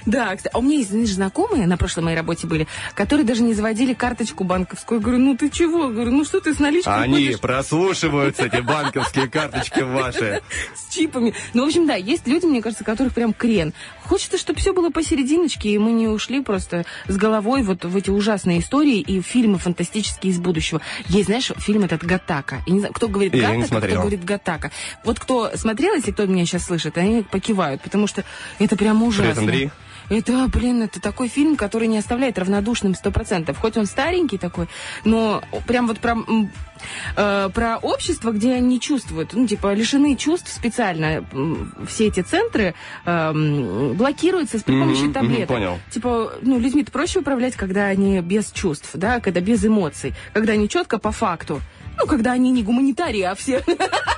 Да, кстати, а у меня есть, знаешь, знакомые на прошлой моей работе были, которые даже не заводили карточку банковскую. Я говорю, ну ты чего? Я говорю, ну что ты с наличкой Они прослушиваются, эти банковские карточки ваши. С чипами? Ну, в общем, да, есть люди, мне кажется, которых прям крен. Хочется, чтобы все было посерединочке, и мы не ушли просто с головой вот в эти ужасные истории и фильмы фантастические из будущего. Есть, знаешь, фильм этот «Гатака». Я не знаю, кто говорит Я «Гатака», кто говорит «Гатака». Вот кто смотрел, если кто меня сейчас слышит, они покивают, потому что это прям ужасно. Привет, Андрей. Это, блин, это такой фильм, который не оставляет равнодушным сто процентов. Хоть он старенький такой, но прям вот про, э, про общество, где они чувствуют, ну, типа, лишены чувств специально. Все эти центры э, блокируются с при помощи мгм, таблеток. понял. Типа, ну, людьми-то проще управлять, когда они без чувств, да, когда без эмоций, когда они четко по факту. Ну, когда они не гуманитарии, а все...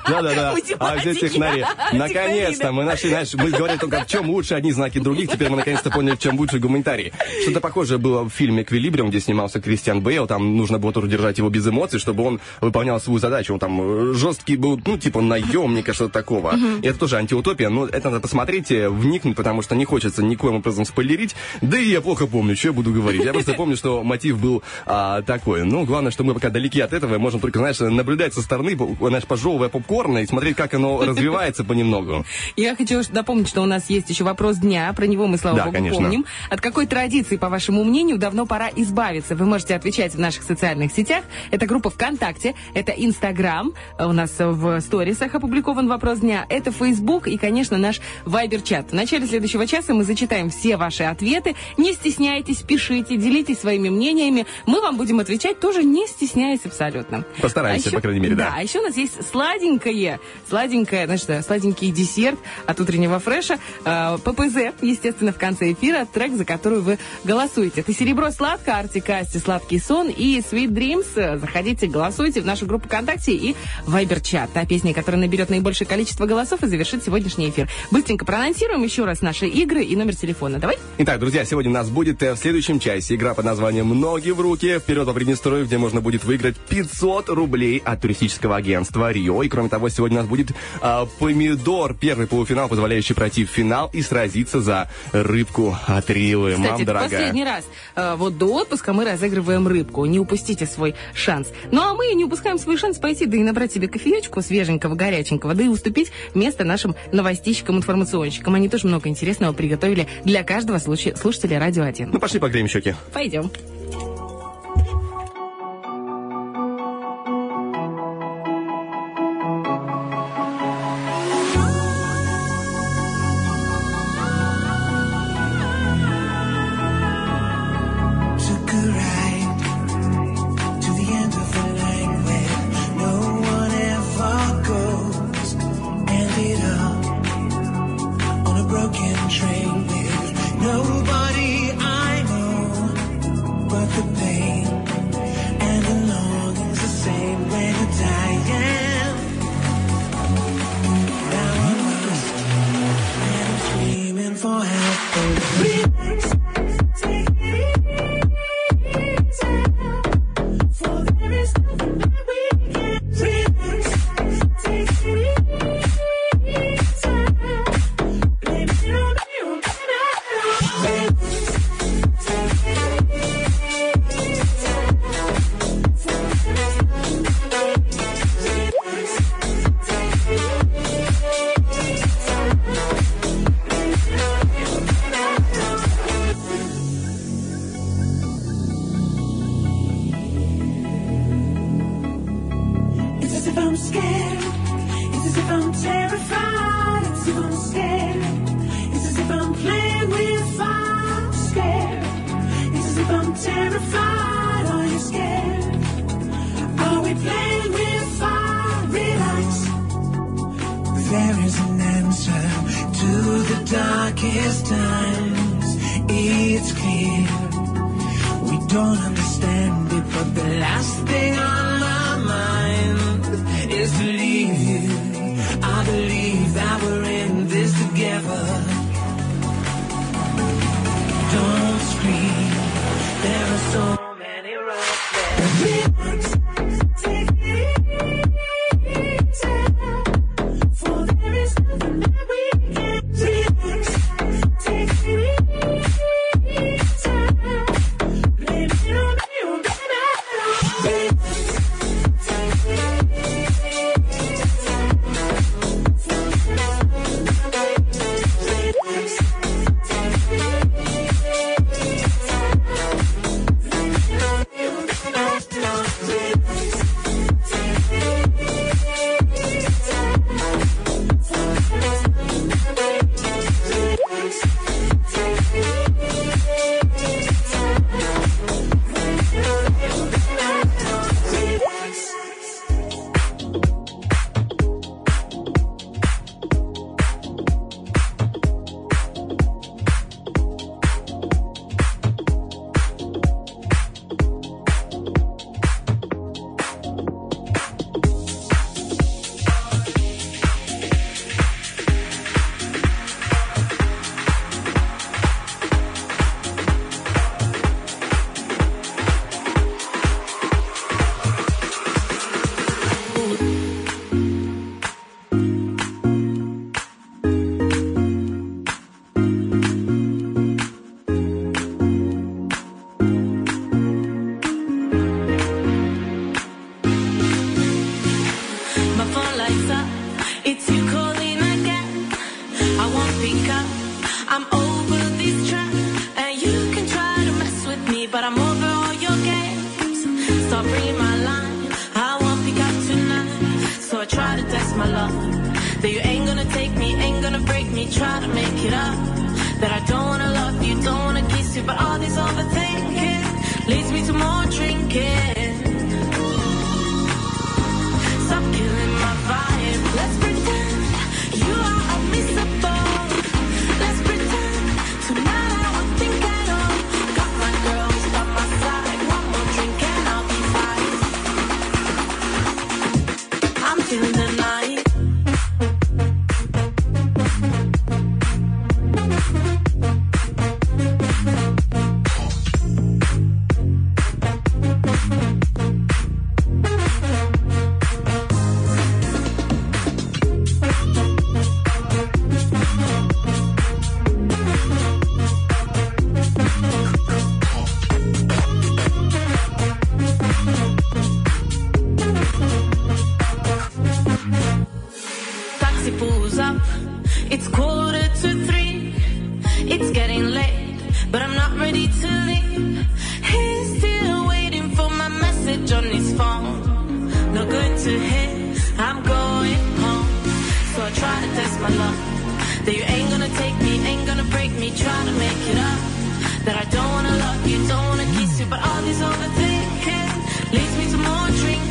Да-да-да. А здесь технари. Наконец-то мы нашли, знаешь, мы говорили только в чем лучше одни знаки других, теперь мы наконец-то поняли, в чем лучше гуманитарий. Что-то похожее было в фильме «Эквилибриум», где снимался Кристиан Бейл, там нужно было тоже держать его без эмоций, чтобы он выполнял свою задачу. Он там э, жесткий был, ну, типа наемника, что-то такого. И это тоже антиутопия, но это надо посмотреть, э, вникнуть, потому что не хочется никоим образом спойлерить. Да и я плохо помню, что я буду говорить. Я просто помню, что мотив был а, такой. Ну, главное, что мы пока далеки от этого, и можем только, знаешь, наблюдать со стороны, знаешь, пожевывая попкорн и смотреть, как оно развивается понемногу. Я хочу напомнить, что у нас есть еще вопрос дня. Про него мы, слава Да, богу, конечно. помним. От какой традиции, по вашему мнению, давно пора избавиться? Вы можете отвечать в наших социальных сетях. Это группа ВКонтакте, это Инстаграм. У нас в сторисах опубликован вопрос дня. Это Фейсбук и, конечно, наш Вайбер-чат. В начале следующего часа мы зачитаем все ваши ответы. Не стесняйтесь, пишите, делитесь своими мнениями. Мы вам будем отвечать тоже не стесняясь абсолютно. Постараемся, по крайней мере, да. А еще у нас есть сладенькое, сладенькое, значит, да, сладенький десерт от утреннего фреша. э, ППЗ, естественно, в конце эфира, трек, за который вы голосуете. Это «Серебро сладко», Арти Касти «Сладкий сон» и Sweet Dreams. Заходите, голосуйте в нашу группу ВКонтакте и Вайбер-чат. Та песня, которая наберет наибольшее количество голосов и завершит сегодняшний эфир. Быстренько проанонсируем еще раз наши игры и номер телефона. Давай? Итак, друзья, сегодня у нас будет э, в следующем часе игра под названием «Ноги в руки». Вперед по Приднестровью, где можно будет выиграть 500 рублей рублей от туристического агентства Рио. И кроме того, сегодня у нас будет э, помидор, первый полуфинал, позволяющий пройти в финал и сразиться за рыбку от Ривы. Кстати, Мам, дорогая. последний раз. Э, вот до отпуска мы разыгрываем рыбку. Не упустите свой шанс. Ну а мы не упускаем свой шанс пойти, да и набрать себе кофеечку свеженького, горяченького, да и уступить место нашим новостичкам, информационщикам. Они тоже много интересного приготовили для каждого слушателя Радио 1. Ну пошли погреем щеки. Пойдем.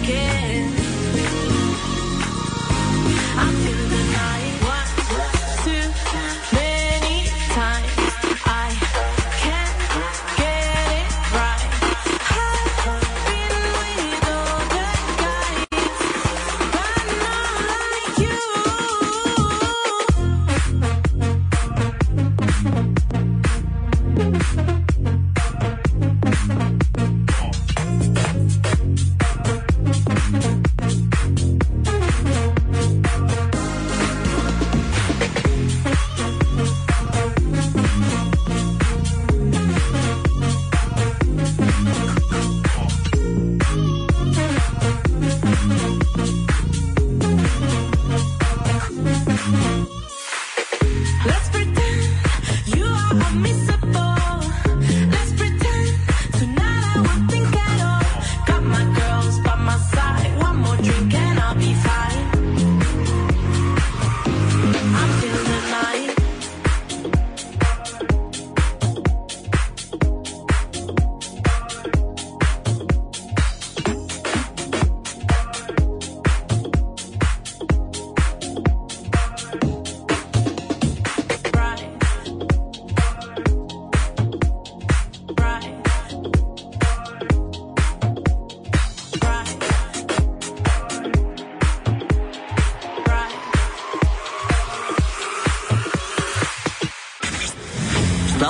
again.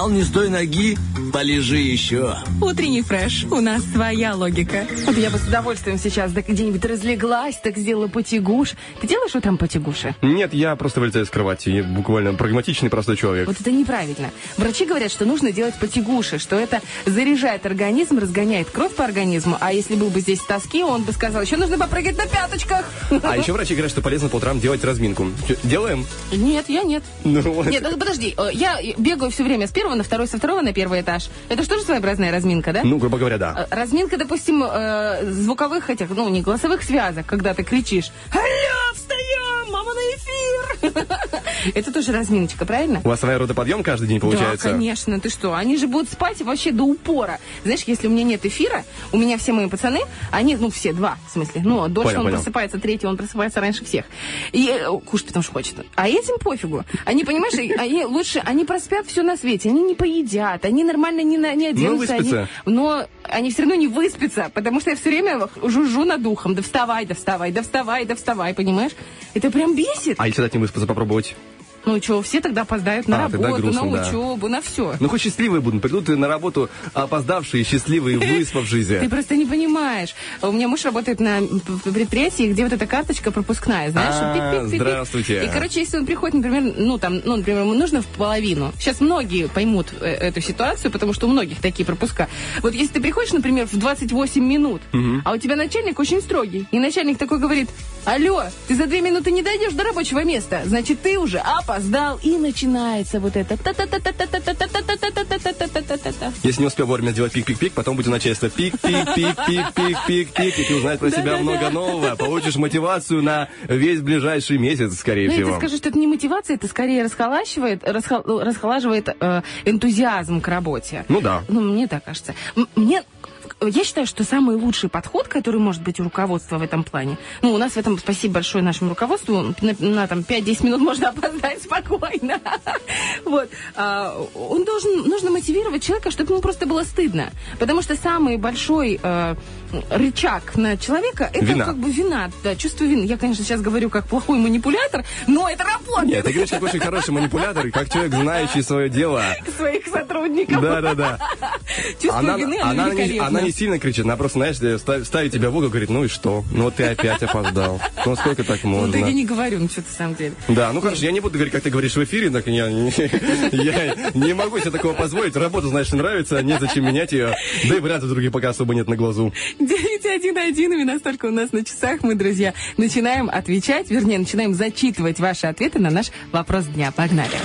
Встал не с той ноги, полежи еще. Утренний фреш. У нас своя логика. Вот я бы с удовольствием сейчас да где-нибудь разлеглась, так сделала потягуш. Ты делаешь утром потягуши? Нет, я просто вылетаю с кровати. Я буквально прагматичный простой человек. Вот это неправильно. Врачи говорят, что нужно делать потягуши, что это заряжает организм, разгоняет кровь по организму. А если был бы здесь в тоске, он бы сказал, еще нужно попрыгать на пяточках. А еще врачи говорят, что полезно по утрам делать разминку. Делаем? Нет, я нет. Ну вот. Нет, ну, подожди, э, я бегаю все время с первого на второй, со второго на первый этаж. Это что же своеобразная разминка, да? Ну, грубо говоря, да. Э, Разминка, допустим, э, звуковых этих, ну, не голосовых связок, когда ты кричишь «Алло, Это тоже разминочка, правильно? У вас своя рода подъем каждый день получается? Да, конечно, ты что? Они же будут спать вообще до упора. Знаешь, если у меня нет эфира, у меня все мои пацаны, они, ну, все, два, в смысле. Ну, дольше Понял, он понял. просыпается, третий он просыпается раньше всех. И э, кушать потому что хочет. А этим пофигу. Они, понимаешь, они лучше, они проспят все на свете, они не поедят, они нормально не, на- не оденутся. они- выспятся. но они все равно не выспятся, потому что я все время жужжу над ухом. Да вставай, да вставай, да вставай, да вставай, понимаешь? Это прям бесит. А если дать не выспаться, попробовать? Ну что, все тогда опоздают на А, работу, грустно, на да. учебу, на все. Ну, хоть счастливые будут. Придут на работу опоздавшие, счастливые, Ты выспавшиеся. просто не понимаешь. У меня муж работает на предприятии, где вот эта карточка пропускная, знаешь? А, здравствуйте. И, короче, если он приходит, например, ну, там, ну, например, ему нужно в половину. Сейчас многие поймут э, эту ситуацию, потому что у многих такие пропуска. Вот если ты приходишь, например, в 28 минут, а у тебя начальник очень строгий, и начальник такой говорит, алло, ты за две минуты не дойдешь до рабочего места, значит, ты уже опоздал, и начинается вот это. Если не успел вовремя сделать пик-пик-пик, потом будет начальство пик-пик-пик-пик-пик-пик, и ты узнаешь про себя много нового, получишь мотивацию на весь ближайший месяц, скорее всего. Я скажу, что это не мотивация, это скорее расхолаживает, расхолаживает энтузиазм к работе. Ну да. Ну, мне так кажется. Мне я считаю, что самый лучший подход, который может быть у руководства в этом плане, ну, у нас в этом, спасибо большое нашему руководству, на, на, там 5-10 минут можно опоздать спокойно. Вот. А, Он должен, нужно мотивировать человека, чтобы ему просто было стыдно. Потому что самый большой э, рычаг на человека, это Вина. как бы вина, да, чувство вины. Я, конечно, сейчас говорю как плохой манипулятор, но это работает. Нет, ты говоришь, как очень хороший манипулятор, как человек, знающий свое дело. своих сотрудников. Да, да, да. Чувство Она, вины, она, оно не, она не сильно кричит, она просто, знаешь, ставит, ставит тебя в угол, говорит, ну и что? Ну вот ты опять опоздал. Ну сколько так Ну, можно? так я не говорю, ну, что-то, самом деле. Да, ну хорошо, я не буду говорить, как ты говоришь в эфире, так я, не- я не могу себе такого позволить. Работа, значит, нравится, незачем менять ее. Да и вариантов других пока особо нет на глазу. 911, именно столько у нас на часах. Мы, друзья, начинаем отвечать, вернее, начинаем зачитывать ваши ответы на наш вопрос дня. Погнали.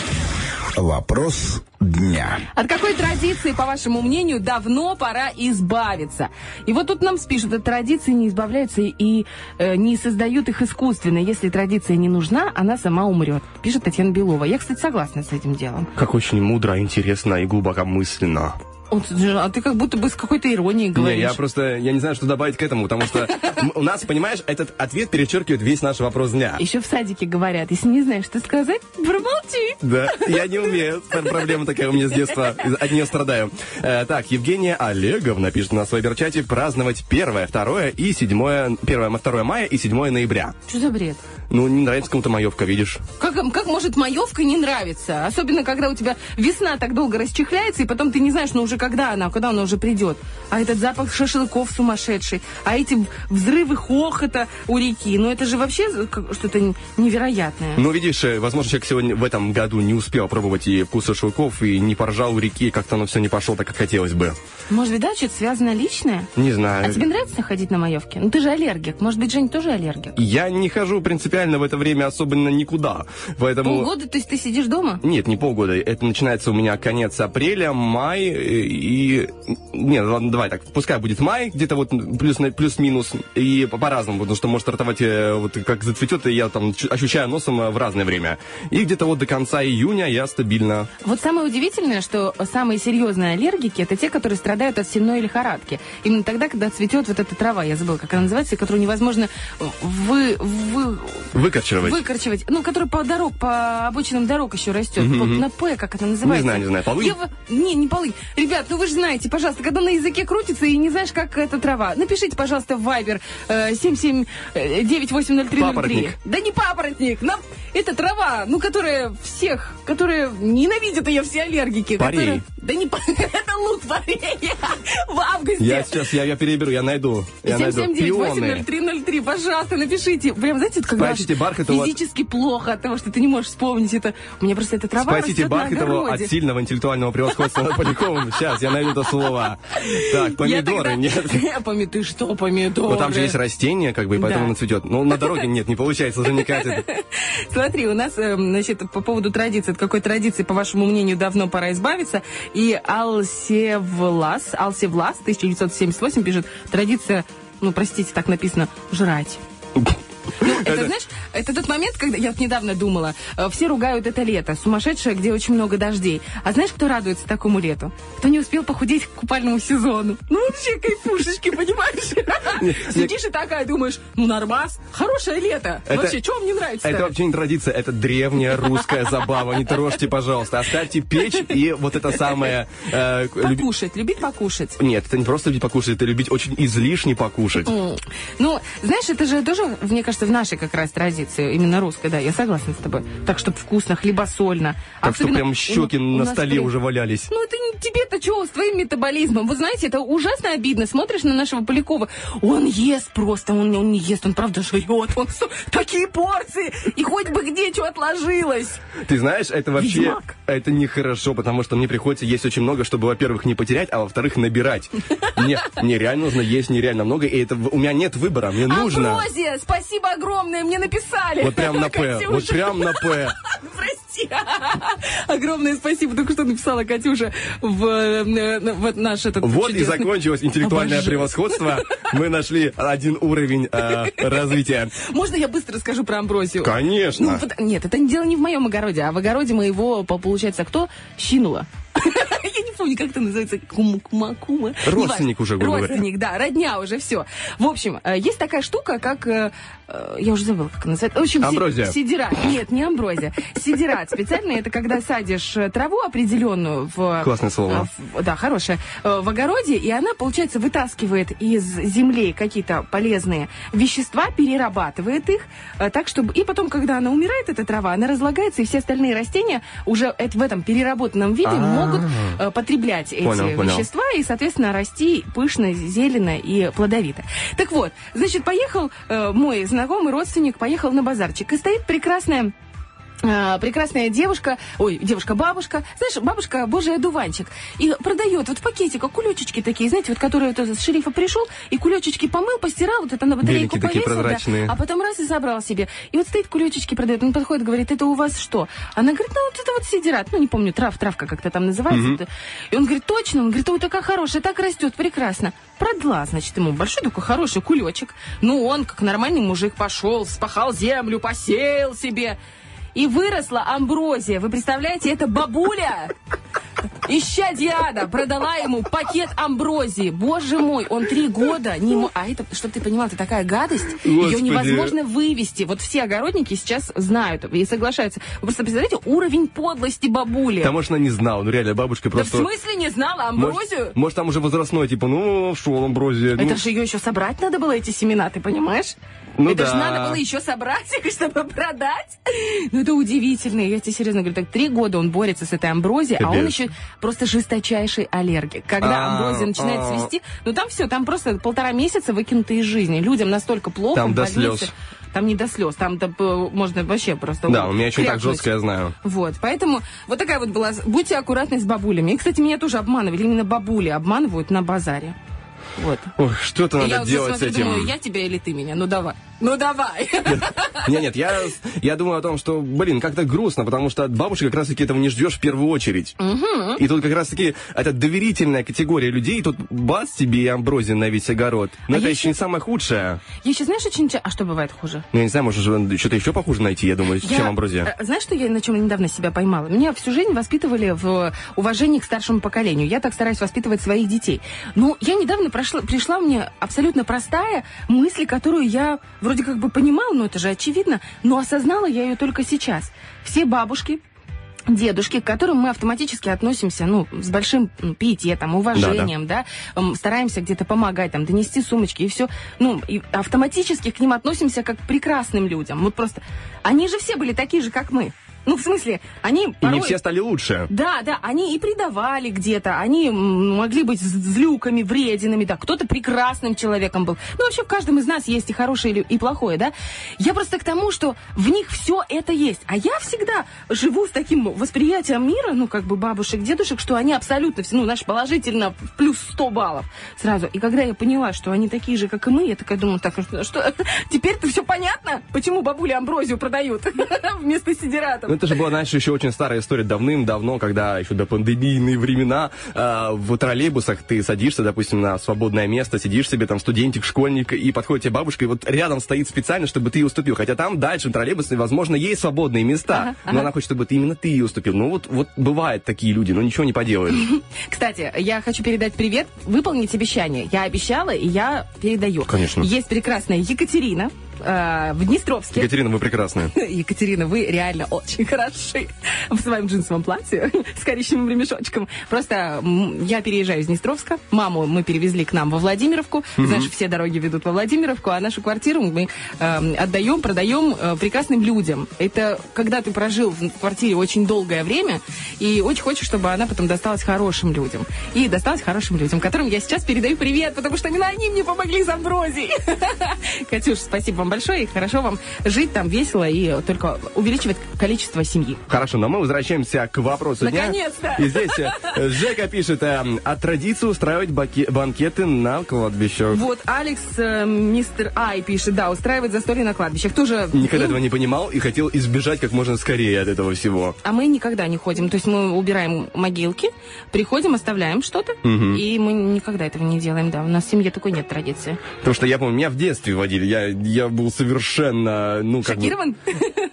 Вопрос дня. От какой традиции, по вашему мнению, давно пора избавиться? И вот тут нам спишут, от традиции не избавляются и э, не создают их искусственно. Если традиция не нужна, она сама умрет. Пишет Татьяна Белова. Я, кстати, согласна с этим делом. Как очень мудро, интересно и глубокомысленно. Вот, а ты как будто бы с какой-то иронией говоришь. Не, я просто, я не знаю, что добавить к этому, потому что у нас, понимаешь, этот ответ перечеркивает весь наш вопрос дня. Еще в садике говорят, если не знаешь, что сказать, промолчи. Да, я не умею. Пр- Проблема такая у меня с детства. От нее страдаю. Э, так, Евгения Олеговна пишет на своем чате праздновать 1, 2 и 7, 1, 2 мая и 7 ноября. Что за бред? Ну, не нравится кому-то маевка, видишь? Как, как может маевка не нравиться? Особенно, когда у тебя весна так долго расчехляется, и потом ты не знаешь, ну уже когда она, когда она уже придет. А этот запах шашлыков сумасшедший, а эти взрывы хохота у реки, ну это же вообще что-то невероятное. Ну, видишь, э, возможно, человек сегодня в этом году не успел пробовать и вкус шашлыков, и не поржал у реки, как-то оно все не пошло так, как хотелось бы. Может быть, да, что-то связано личное? Не знаю. А тебе нравится ходить на маевке? Ну ты же аллергик. Может быть, Жень тоже аллергик? Я не хожу принципиально в это время особенно никуда, поэтому... Полгода, то есть ты сидишь дома? Нет, не полгода. Это начинается у меня конец апреля, май и... Нет, ладно, давай так. Пускай будет май, где-то вот плюс, плюс-минус. И по- по-разному, потому что может стартовать э, вот как зацветет, и я там ощущаю носом э, в разное время. И где-то вот до конца июня я стабильно. Вот самое удивительное, что самые серьезные аллергики это те, которые страдают от сенной лихорадки. Именно тогда, когда цветет вот эта трава, я забыла, как она называется, которую невозможно вы, вы, Выкорчевать. выкорчевать. Ну, которая по дорог, по обочинам дорог еще растет. Мгм. На П, как это называется? Не знаю, не знаю. Полынь? Я Не, не полынь. Ребят, ну вы же знаете, пожалуйста, когда на языке крутится и не знаешь, как эта трава, напишите, пожалуйста, в Viber э, 779800303. Папоротник. Да не папоротник, нам... это трава, ну, которая всех, которые ненавидят ее все аллергики. Парей. которые- Да не это лук парей в августе. Я сейчас, я, я переберу, я найду. Я найду. Пионы. 779-80303, пожалуйста, напишите. Прям, знаете, это как Спасите Бархатова физически плохо от того, что ты не можешь вспомнить это. У меня просто эта трава Спасите Бархатову от сильного интеллектуального превосходства над Поляковым. Сейчас, я найду это слово. Так, помидоры, нет. Ты что, помидоры? Ну, там же есть растение, как бы, и поэтому оно цветет. Но на дороге нет, не получается, не катит. Смотри, у нас, э, значит, по поводу традиции, от какой традиции, по вашему мнению, давно пора избавиться. И Алсевлас, Алсевлас, 1978 пишет, традиция, ну, простите, так написано, жрать. Ну, это, знаешь, это тот момент, когда я вот недавно думала, э, все ругают это лето, сумасшедшее, где очень много дождей. А знаешь, кто радуется такому лету? Кто не успел похудеть к купальному сезону. Ну, вообще кайфушечки, понимаешь? Сидишь и такая думаешь, ну, нормас, хорошее лето. Вообще, что вам не нравится? Это вообще не традиция, это древняя русская забава. Не трожьте, пожалуйста. Оставьте печь и вот это самое... э, Покушать, любить покушать. Нет, это не просто любить покушать, это любить очень излишне покушать. Ну, знаешь, это же тоже, мне кажется, в нашей как раз традиции, именно русской, да, я согласна с тобой. Так, чтобы вкусно, хлебосольно. Так что Особенно прям у- щеки у на столе при- уже валялись. Ну, это не тебе-то что, с твоим метаболизмом? Вы знаете, это ужасно обидно. Смотришь на нашего Полякова, он ест просто, он, он не ест, он правда жрет. Он такие порции, и хоть бы где что отложилось. Ты знаешь, это вообще... Ведьмак. Это нехорошо, потому что мне приходится есть очень много, чтобы, во-первых, не потерять, а во-вторых, набирать. Мне, мне реально нужно есть нереально много, и это у меня нет выбора, мне нужно. Амброзия, спасибо огромное, мне написали. Вот прям на П, вот прям на П. Прости. Огромное спасибо. Только что написала Катюша в, э, в наш этот Вот и чудесный- закончилось интеллектуальное Обожаю. превосходство. Мы нашли один уровень э, развития. Можно я быстро скажу про амброзию? Конечно. Ну, вот- нет, это дело не в моем огороде, а в огороде моего, по- получается, кто? Щинула. Я не помню, как это называется. Кума, кума, кума. Родственник уже, грубо. Родственник, да, родня уже, все. В общем, э, есть такая штука, как... э, э, Я уже забыла, как она называется. В общем, Амброзия. Сидират. Нет, не амброзия. Сидират. Специально это когда садишь траву определенную в... Классное слово. Да, хорошее. В огороде, и она, получается, вытаскивает из земли какие-то полезные вещества, перерабатывает их, так, чтобы... И потом, когда она умирает, эта трава, она разлагается, и все остальные растения уже в этом переработанном виде А. могут э, потреблять эти Понял, понял. вещества и, соответственно, расти пышно, зелено и плодовито. Так вот, значит, поехал э, мой знакомый родственник, поехал на базарчик, и стоит прекрасная а, прекрасная девушка, ой, девушка-бабушка, знаешь, бабушка божий одуванчик, и продает вот в пакетиках кулечечки такие, знаете, вот которые вот с шерифа пришел, и кулечечки помыл, постирал, вот это на батарейку такие, повесил, да, прозрачные. а потом раз и забрал себе. И вот стоит кулечечки продает, он подходит, говорит, это у вас что? Она говорит, ну вот это вот сидират, ну не помню, трав, травка как-то там называется. Это. И он говорит, точно, он говорит, ой, такая хорошая, так растет, прекрасно. Продла, значит, ему большой такой хороший кулечек. Ну он, как нормальный мужик, пошел, спахал землю, посеял себе. И выросла амброзия. Вы представляете, это бабуля, ища Диана, продала ему пакет амброзии. Боже мой, он три года не мо- А это, чтобы ты понимал, это такая гадость. Ее Господи. невозможно вывести. Вот все огородники сейчас знают и соглашаются. Вы просто представляете уровень подлости бабули. Там, может, она не знала, ну реально, бабушка Да в просто... смысле не знала амброзию? Может, может, там уже возрастной, типа, ну, шо, амброзия. ну, Это же ее еще собрать надо было, эти семена, ты понимаешь? Ну это да. же надо было еще собрать их, чтобы продать. Ну, это удивительно. Я тебе серьезно говорю, так три года он борется с этой амброзией, а он еще просто жесточайший аллергик. Когда А, амброзия начинает а. свести, ну там все, там просто полтора месяца выкинуты из жизни. Людям настолько плохо Там до слез. Там не до слез, там п- можно вообще просто... Да, у меня очень так жестко, я знаю. Вот, поэтому вот такая вот была... Будьте аккуратны с бабулями. И, кстати, меня тоже обманывали. Именно бабули обманывают на базаре. Вот. Ой, что-то надо я вот делать с смотрю, этим. думаю, я тебя или ты меня? Ну давай. Ну давай. Нет, нет, я, я думаю о том, что, блин, как-то грустно, потому что от бабушки как раз-таки этого не ждешь в первую очередь. И тут как раз-таки это доверительная категория людей, и тут бац тебе и амброзия на весь огород. Но А это еще не самое худшее. Я сейчас, знаешь, очень... А что бывает хуже? Ну, я не знаю, может, что-то еще похуже найти, я думаю, чем Я- амброзия. э, Знаешь, что я на чем недавно себя поймала? Меня всю жизнь воспитывали в уважении к старшему поколению. Я так стараюсь воспитывать своих детей. Но я недавно прошла, пришла мне абсолютно простая мысль, которую я вроде как бы понимала, но это же очевидно, но осознала я ее только сейчас. Все бабушки, дедушки, к которым мы автоматически относимся, ну, с большим м, пиететом, уважением, да, м, стараемся где-то помогать, там, донести сумочки и все, ну, и автоматически к ним относимся как к прекрасным людям. Вот просто, они же все были такие же, как мы. Ну, в смысле, они И не порой- все стали лучше. да, да, они и предавали где-то, они могли быть злюками, врединами, да, кто-то прекрасным человеком был. Ну, вообще в каждом из нас есть и хорошее, и плохое, да. Я просто к тому, что в них все это есть. А я всегда живу с таким восприятием мира, ну, как бы бабушек, дедушек, что они абсолютно все, ну, наш положительно плюс 100 баллов сразу. И когда я поняла, что они такие же, как и мы, я такая думаю, так, что, что теперь-то все понятно, почему бабули амброзию продают вместо сидератов. Это же была, знаешь, еще очень старая история давным-давно, когда еще до пандемийные времена э, в троллейбусах ты садишься, допустим, на свободное место, сидишь себе там студентик, школьник, и подходит тебе бабушка, и вот рядом стоит специально, чтобы ты ей уступил. Хотя там дальше в троллейбусе, возможно, есть свободные места, но она хочет, чтобы ты именно ты ей уступил. Ну вот, вот бывают такие люди, но ничего не поделаешь. Кстати, я хочу передать привет, выполнить обещание. Я обещала, и я передаю. Конечно. Есть прекрасная Екатерина э, в Днестровске. Екатерина, вы прекрасная. Екатерина, вы реально очень хороши в своем джинсовом платье с коричневым ремешочком. Просто я переезжаю из Днестровска. Маму мы перевезли к нам во Владимировку. Знаешь, все дороги ведут во Владимировку, а нашу квартиру мы эм, отдаем, продаем э, прекрасным людям. Это когда ты прожил в квартире очень долгое время и очень хочешь, чтобы она потом досталась хорошим людям. И досталась хорошим людям, которым я сейчас передаю привет, потому что именно они мне помогли с амброзией. Катюш, спасибо вам большое, и хорошо вам жить там весело и только увеличивать количество семьи. Хорошо, но мы возвращаемся к вопросу дня. Наконец-то! И здесь э, Жека пишет э, о традиции устраивать баки- банкеты на кладбищах. Вот Алекс, э, мистер Ай пишет, да, устраивать застолье на кладбищах. Тоже... Никогда этого не понимал и хотел избежать как можно скорее от этого всего. А мы никогда не ходим. То есть мы убираем могилки, приходим, оставляем что-то, и мы никогда этого не делаем, да. У нас в семье такой нет традиции. Потому что я помню, меня в детстве водили. Я, я был совершенно, ну, как бы- Шокирован?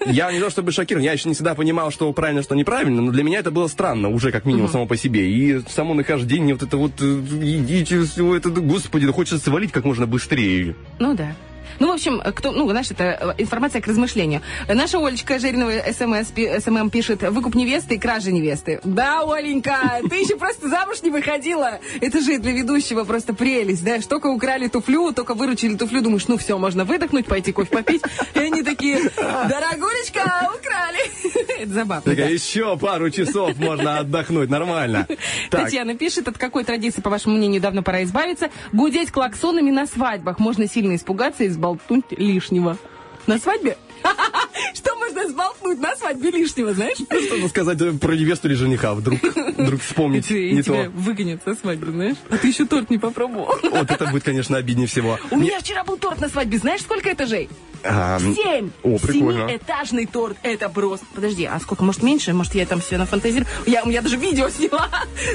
Я не то чтобы шокирован, я еще не всегда понимал, что правильно, что неправильно, но для меня это было странно, уже как минимум само по себе. И само нахождение, вот это вот, э, идите, все это, господи, да хочется свалить как можно быстрее. Ну да. Ну, в общем, кто, ну, знаешь, это э, информация к размышлению. Наша Олечка Жеринова СМС, SMM пишет, выкуп невесты и кража невесты. Да, Оленька, ты еще просто замуж не выходила. Это же для ведущего просто прелесть, знаешь, только украли туфлю, только выручили туфлю, думаешь, ну все, можно выдохнуть, пойти кофе попить. И они такие, дорогулечка, украли. Это забавно. Такая, да. еще пару часов можно отдохнуть, нормально. Так, Татьяна пишет, от какой традиции, по вашему мнению, давно пора избавиться? Гудеть клаксонами на свадьбах. Можно сильно испугаться и сболтнуть лишнего. На свадьбе? Что можно сболтнуть на свадьбе лишнего, знаешь? Что сказать э, про невесту или жениха? Вдруг, вдруг вспомнить И не тебя то. выгонят со свадьбы, знаешь? А ты еще торт не попробовал. Вот это будет, конечно, обиднее всего. У меня вчера был торт на свадьбе. Знаешь, сколько этажей? А, Семь! О, прикольно. Семиэтажный торт. Это просто... Подожди, а сколько? Может, меньше? Может, я там все нафантазирую? Я, у меня даже видео сняла.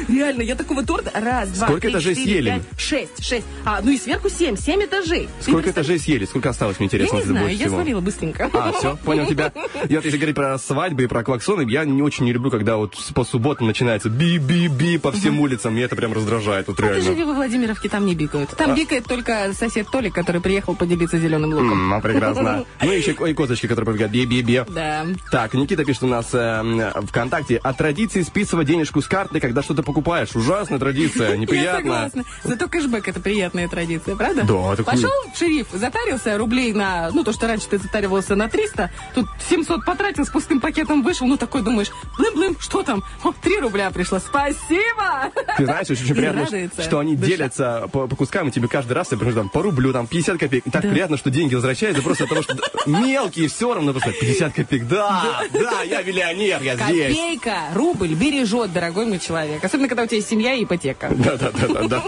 Реально, я такого торта... Раз, два, Сколько три, этажей четыре, съели? пять, шесть, шесть. А, ну и сверху семь. Семь этажей. Сколько этажей съели? Сколько осталось, мне Я интересно, не знаю, я свалила быстренько. А, все, понял тебя. И вот если говорить про свадьбы и про клаксоны, я не очень не люблю, когда вот по субботам начинается би-би-би по всем улицам. Мне это прям раздражает, вот А ты реально. живи во Владимировке, там не бикают. Там бикает только сосед Толик, который приехал поделиться зеленым луком. М, а, прекрасно. Ну и еще ой, козочки, которые пробегают би-би-би. Да. Так, Никита пишет у нас э, ВКонтакте. От традиции списывать денежку с карты, когда что-то покупаешь. Ужасная традиция, Я неприятно. согласна. Зато кэшбэк это приятная традиция, правда? Да, Пошел шериф, затарился рублей на... Ну, то, что раньше ты затаривался на 300, тут 700 потратил, с пустым пакетом вышел, ну, такой думаешь, блым-блым, что там? О, 3 рубля пришло, спасибо! Ты знаешь, очень И приятно, радуется что они душа. делятся по, по кускам, и тебе каждый раз, например, там, по рублю, там, 50 копеек. И так приятно, что деньги возвращаются просто от того, что мелкие все равно, просто 50 копеек. Да, да, я миллионер, я здесь. Копейка, рубль бережет, дорогой мой человек. Особенно, когда у тебя есть семья и ипотека. Да, да, да, да, да.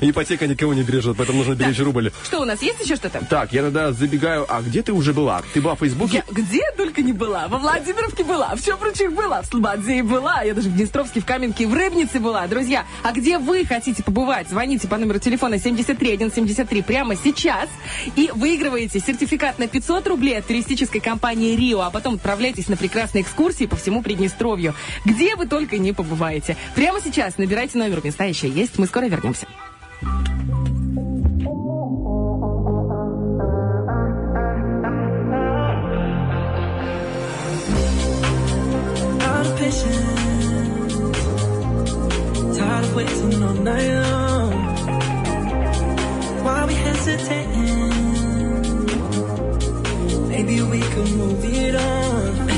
Ипотека никого не бережет, поэтому нужно беречь рубль. Что у нас, есть еще что-то? Так, я тогда забегаю. А где ты уже была? Ты была в Фейсбуке? Я где только не была. Во Владимировке была, в Чопрочих была, в Слободзе была, я даже в Днестровске, в Каменке, в Рыбнице была. Друзья, а где вы хотите побывать? Звоните по номеру телефона 73173 прямо сейчас и выигрываете сертификат на 500 рублей от туристической компании «Рио», а потом отправляйтесь на прекрасные экскурсии по всему Приднестровью. Где вы только не побываете. Прямо сейчас набирайте номер, места есть. Мы скоро вернемся. Patience, tired of waiting all night long. Why we hesitating? Maybe we could move it on.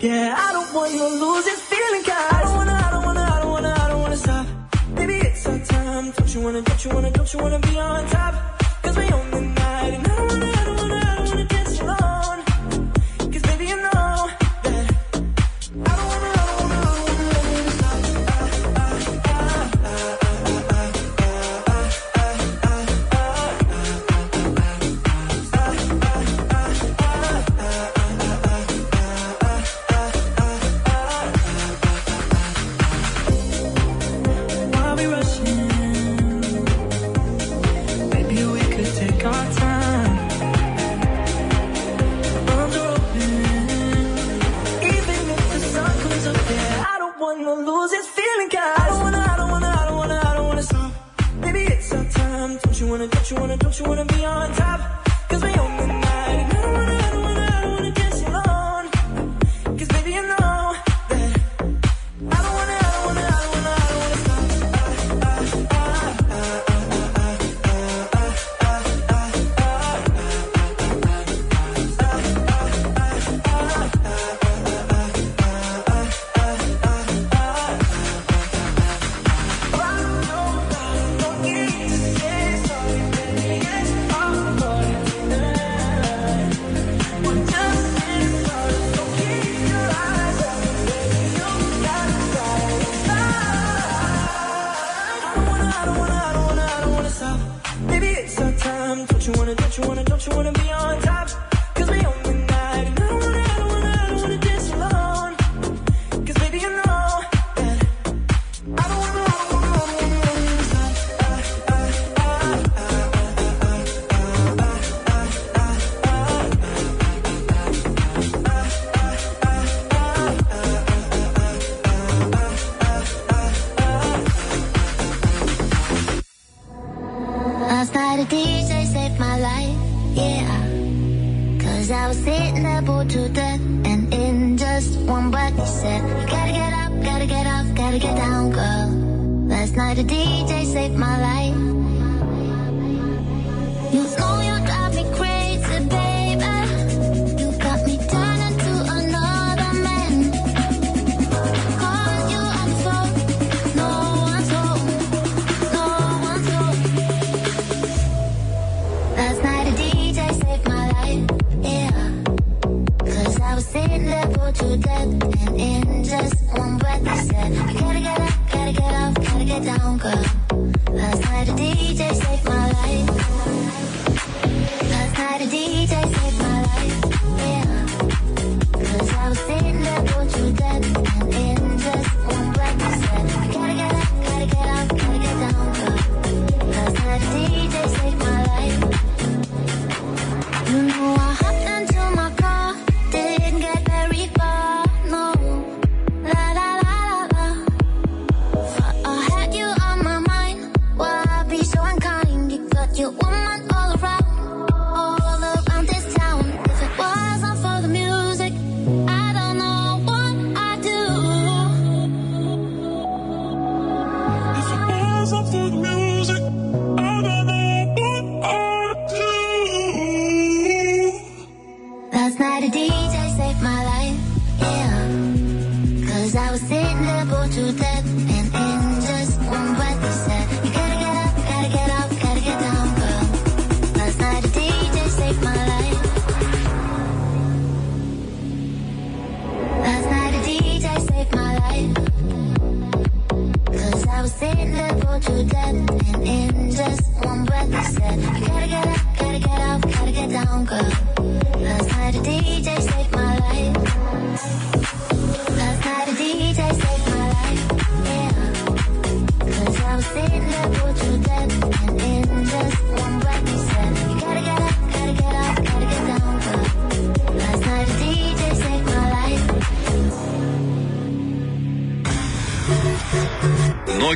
Yeah, I don't want you to lose this feeling, 'cause I don't wanna, I don't wanna, I don't wanna, I don't wanna stop. Baby, it's our time. Don't you wanna, don't you wanna, don't you wanna be on top?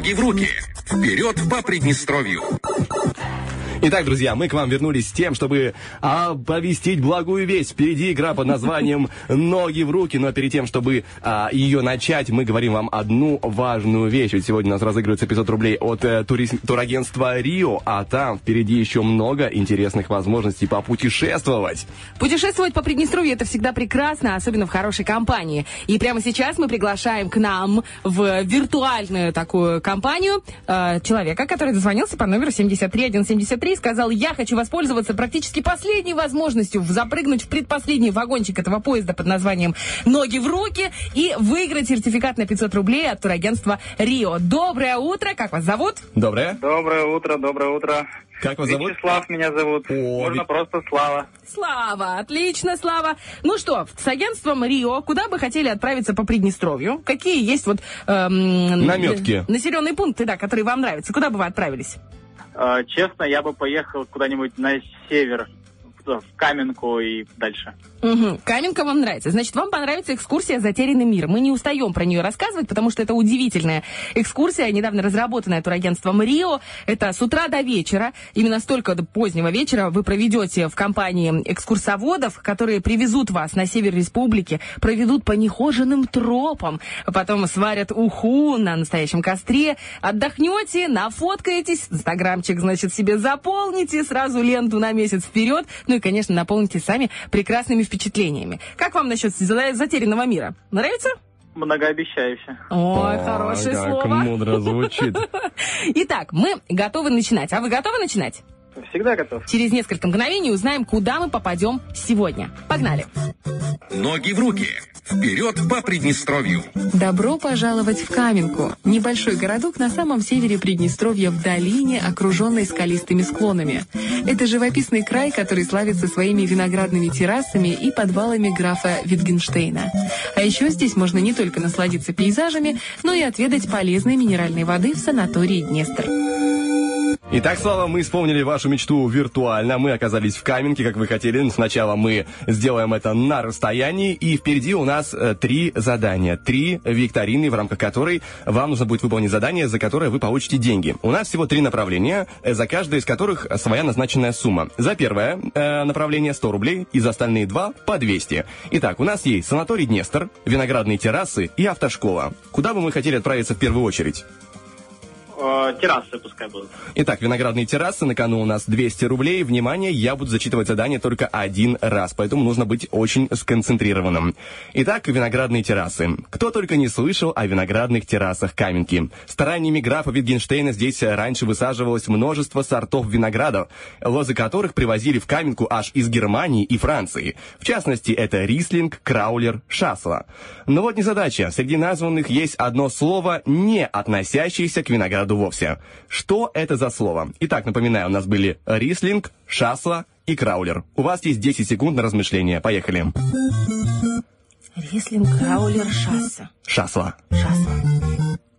Ноги в руки. Вперед по Приднестровью. Итак, друзья, мы к вам вернулись с тем, чтобы оповестить благую весть. Впереди игра под названием «Ноги в руки». Но перед тем, чтобы а, ее начать, мы говорим вам одну важную вещь. Ведь сегодня у нас разыгрывается 500 рублей от э, турис- турагентства «Рио», а там впереди еще много интересных возможностей попутешествовать. Путешествовать по Приднестровью это всегда прекрасно, особенно в хорошей компании. И прямо сейчас мы приглашаем к нам в виртуальную такую компанию э, человека, который дозвонился по номеру 73173 и сказал, я хочу воспользоваться практически последней возможностью запрыгнуть в предпоследний вагончик этого поезда под названием «Ноги в руки» и выиграть сертификат на 500 рублей от турагентства «Рио». Доброе утро, как вас зовут? Доброе. Доброе утро, доброе утро. Как вас зовут? Вячеслав меня зовут. Можно Ви- просто Слава. Слава, отлично, Слава. Ну что, с агентством Рио, куда бы хотели отправиться по Приднестровью? Какие есть вот эм, Намётки. населенные пункты, да, которые вам нравятся? Куда бы вы отправились? Э, честно, я бы поехал куда-нибудь на север, в в Каменку и дальше. Угу. Каменка вам нравится. Значит, вам понравится экскурсия «Затерянный мир». Мы не устаем про нее рассказывать, потому что это удивительная экскурсия, недавно разработанная турагентством «Рио». Это с утра до вечера, именно столько до позднего вечера вы проведете в компании экскурсоводов, которые привезут вас на север республики, проведут по нехоженным тропам, потом сварят уху на настоящем костре, отдохнете, нафоткаетесь, инстаграмчик, значит, себе заполните, сразу ленту на месяц вперед, ну и, конечно, наполните сами прекрасными впечатлениями. Как вам насчет за- затерянного мира? Нравится? Многообещающе. Ой, О, хорошее как слово. мудро звучит. Итак, мы готовы начинать. А вы готовы начинать? Всегда готов. Через несколько мгновений узнаем, куда мы попадем сегодня. Погнали. Ноги в руки. Вперед по Приднестровью. Добро пожаловать в Каменку, небольшой городок на самом севере Приднестровья в долине, окруженной скалистыми склонами. Это живописный край, который славится своими виноградными террасами и подвалами графа Витгенштейна. А еще здесь можно не только насладиться пейзажами, но и отведать полезной минеральной воды в санатории Днестр. Итак, Слава, мы исполнили вашу мечту виртуально. Мы оказались в Каменке, как вы хотели. Сначала мы сделаем это на расстоянии. И впереди у нас э, три задания. Три викторины, в рамках которой вам нужно будет выполнить задание, за которое вы получите деньги. У нас всего три направления, э, за каждое из которых своя назначенная сумма. За первое э, направление 100 рублей, и за остальные два по 200. Итак, у нас есть санаторий Днестр, виноградные террасы и автошкола. Куда бы мы хотели отправиться в первую очередь? Э, террасы пускай будут. Итак, виноградные террасы, на кону у нас 200 рублей. Внимание, я буду зачитывать задание только один раз, поэтому нужно быть очень сконцентрированным. Итак, виноградные террасы. Кто только не слышал о виноградных террасах Каменки. Стараниями графа Витгенштейна здесь раньше высаживалось множество сортов виноградов, лозы которых привозили в Каменку аж из Германии и Франции. В частности, это рислинг, краулер, шасла. Но вот незадача. Среди названных есть одно слово, не относящееся к винограду вовсе. Что это за слово? Итак, напоминаю, у нас были рислинг, шасла и краулер. У вас есть 10 секунд на размышление. Поехали. Рислинг, краулер, шасса. Шасла. Шасла.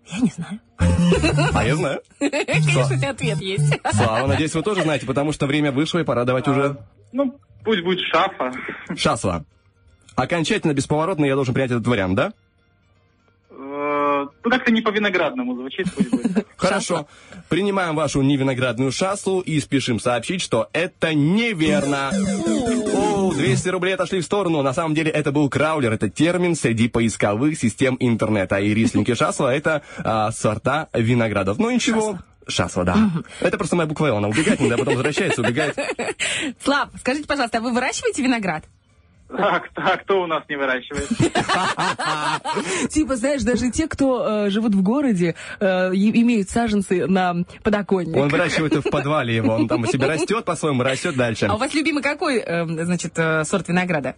Я не знаю. А я знаю. Конечно, у тебя ответ есть. Слава, надеюсь, вы тоже знаете, потому что время вышло, и пора давать уже Ну, пусть будет шафа. шасла. Окончательно бесповоротно я должен принять этот вариант, да? Э, Ну, как-то не по-виноградному звучит, пусть будет. Хорошо. Принимаем вашу невиноградную шаслу и спешим сообщить, что это неверно. О, 200 рублей отошли в сторону. На самом деле это был краулер. Это термин среди поисковых систем интернета. И рислинг и шасла это а, сорта виноградов. Ну ничего. Шасла, да. Это просто моя буква «Л». Она убегает, иногда потом возвращается, убегает. Слав, скажите, пожалуйста, а вы выращиваете виноград? Так, так, кто у нас не выращивает? Типа, знаешь, даже те, кто э, живут в городе, э, имеют саженцы на подоконник. Он выращивает в подвале его. Он там у себя растет по-своему, растет дальше. А у вас любимый какой, э, значит, сорт винограда?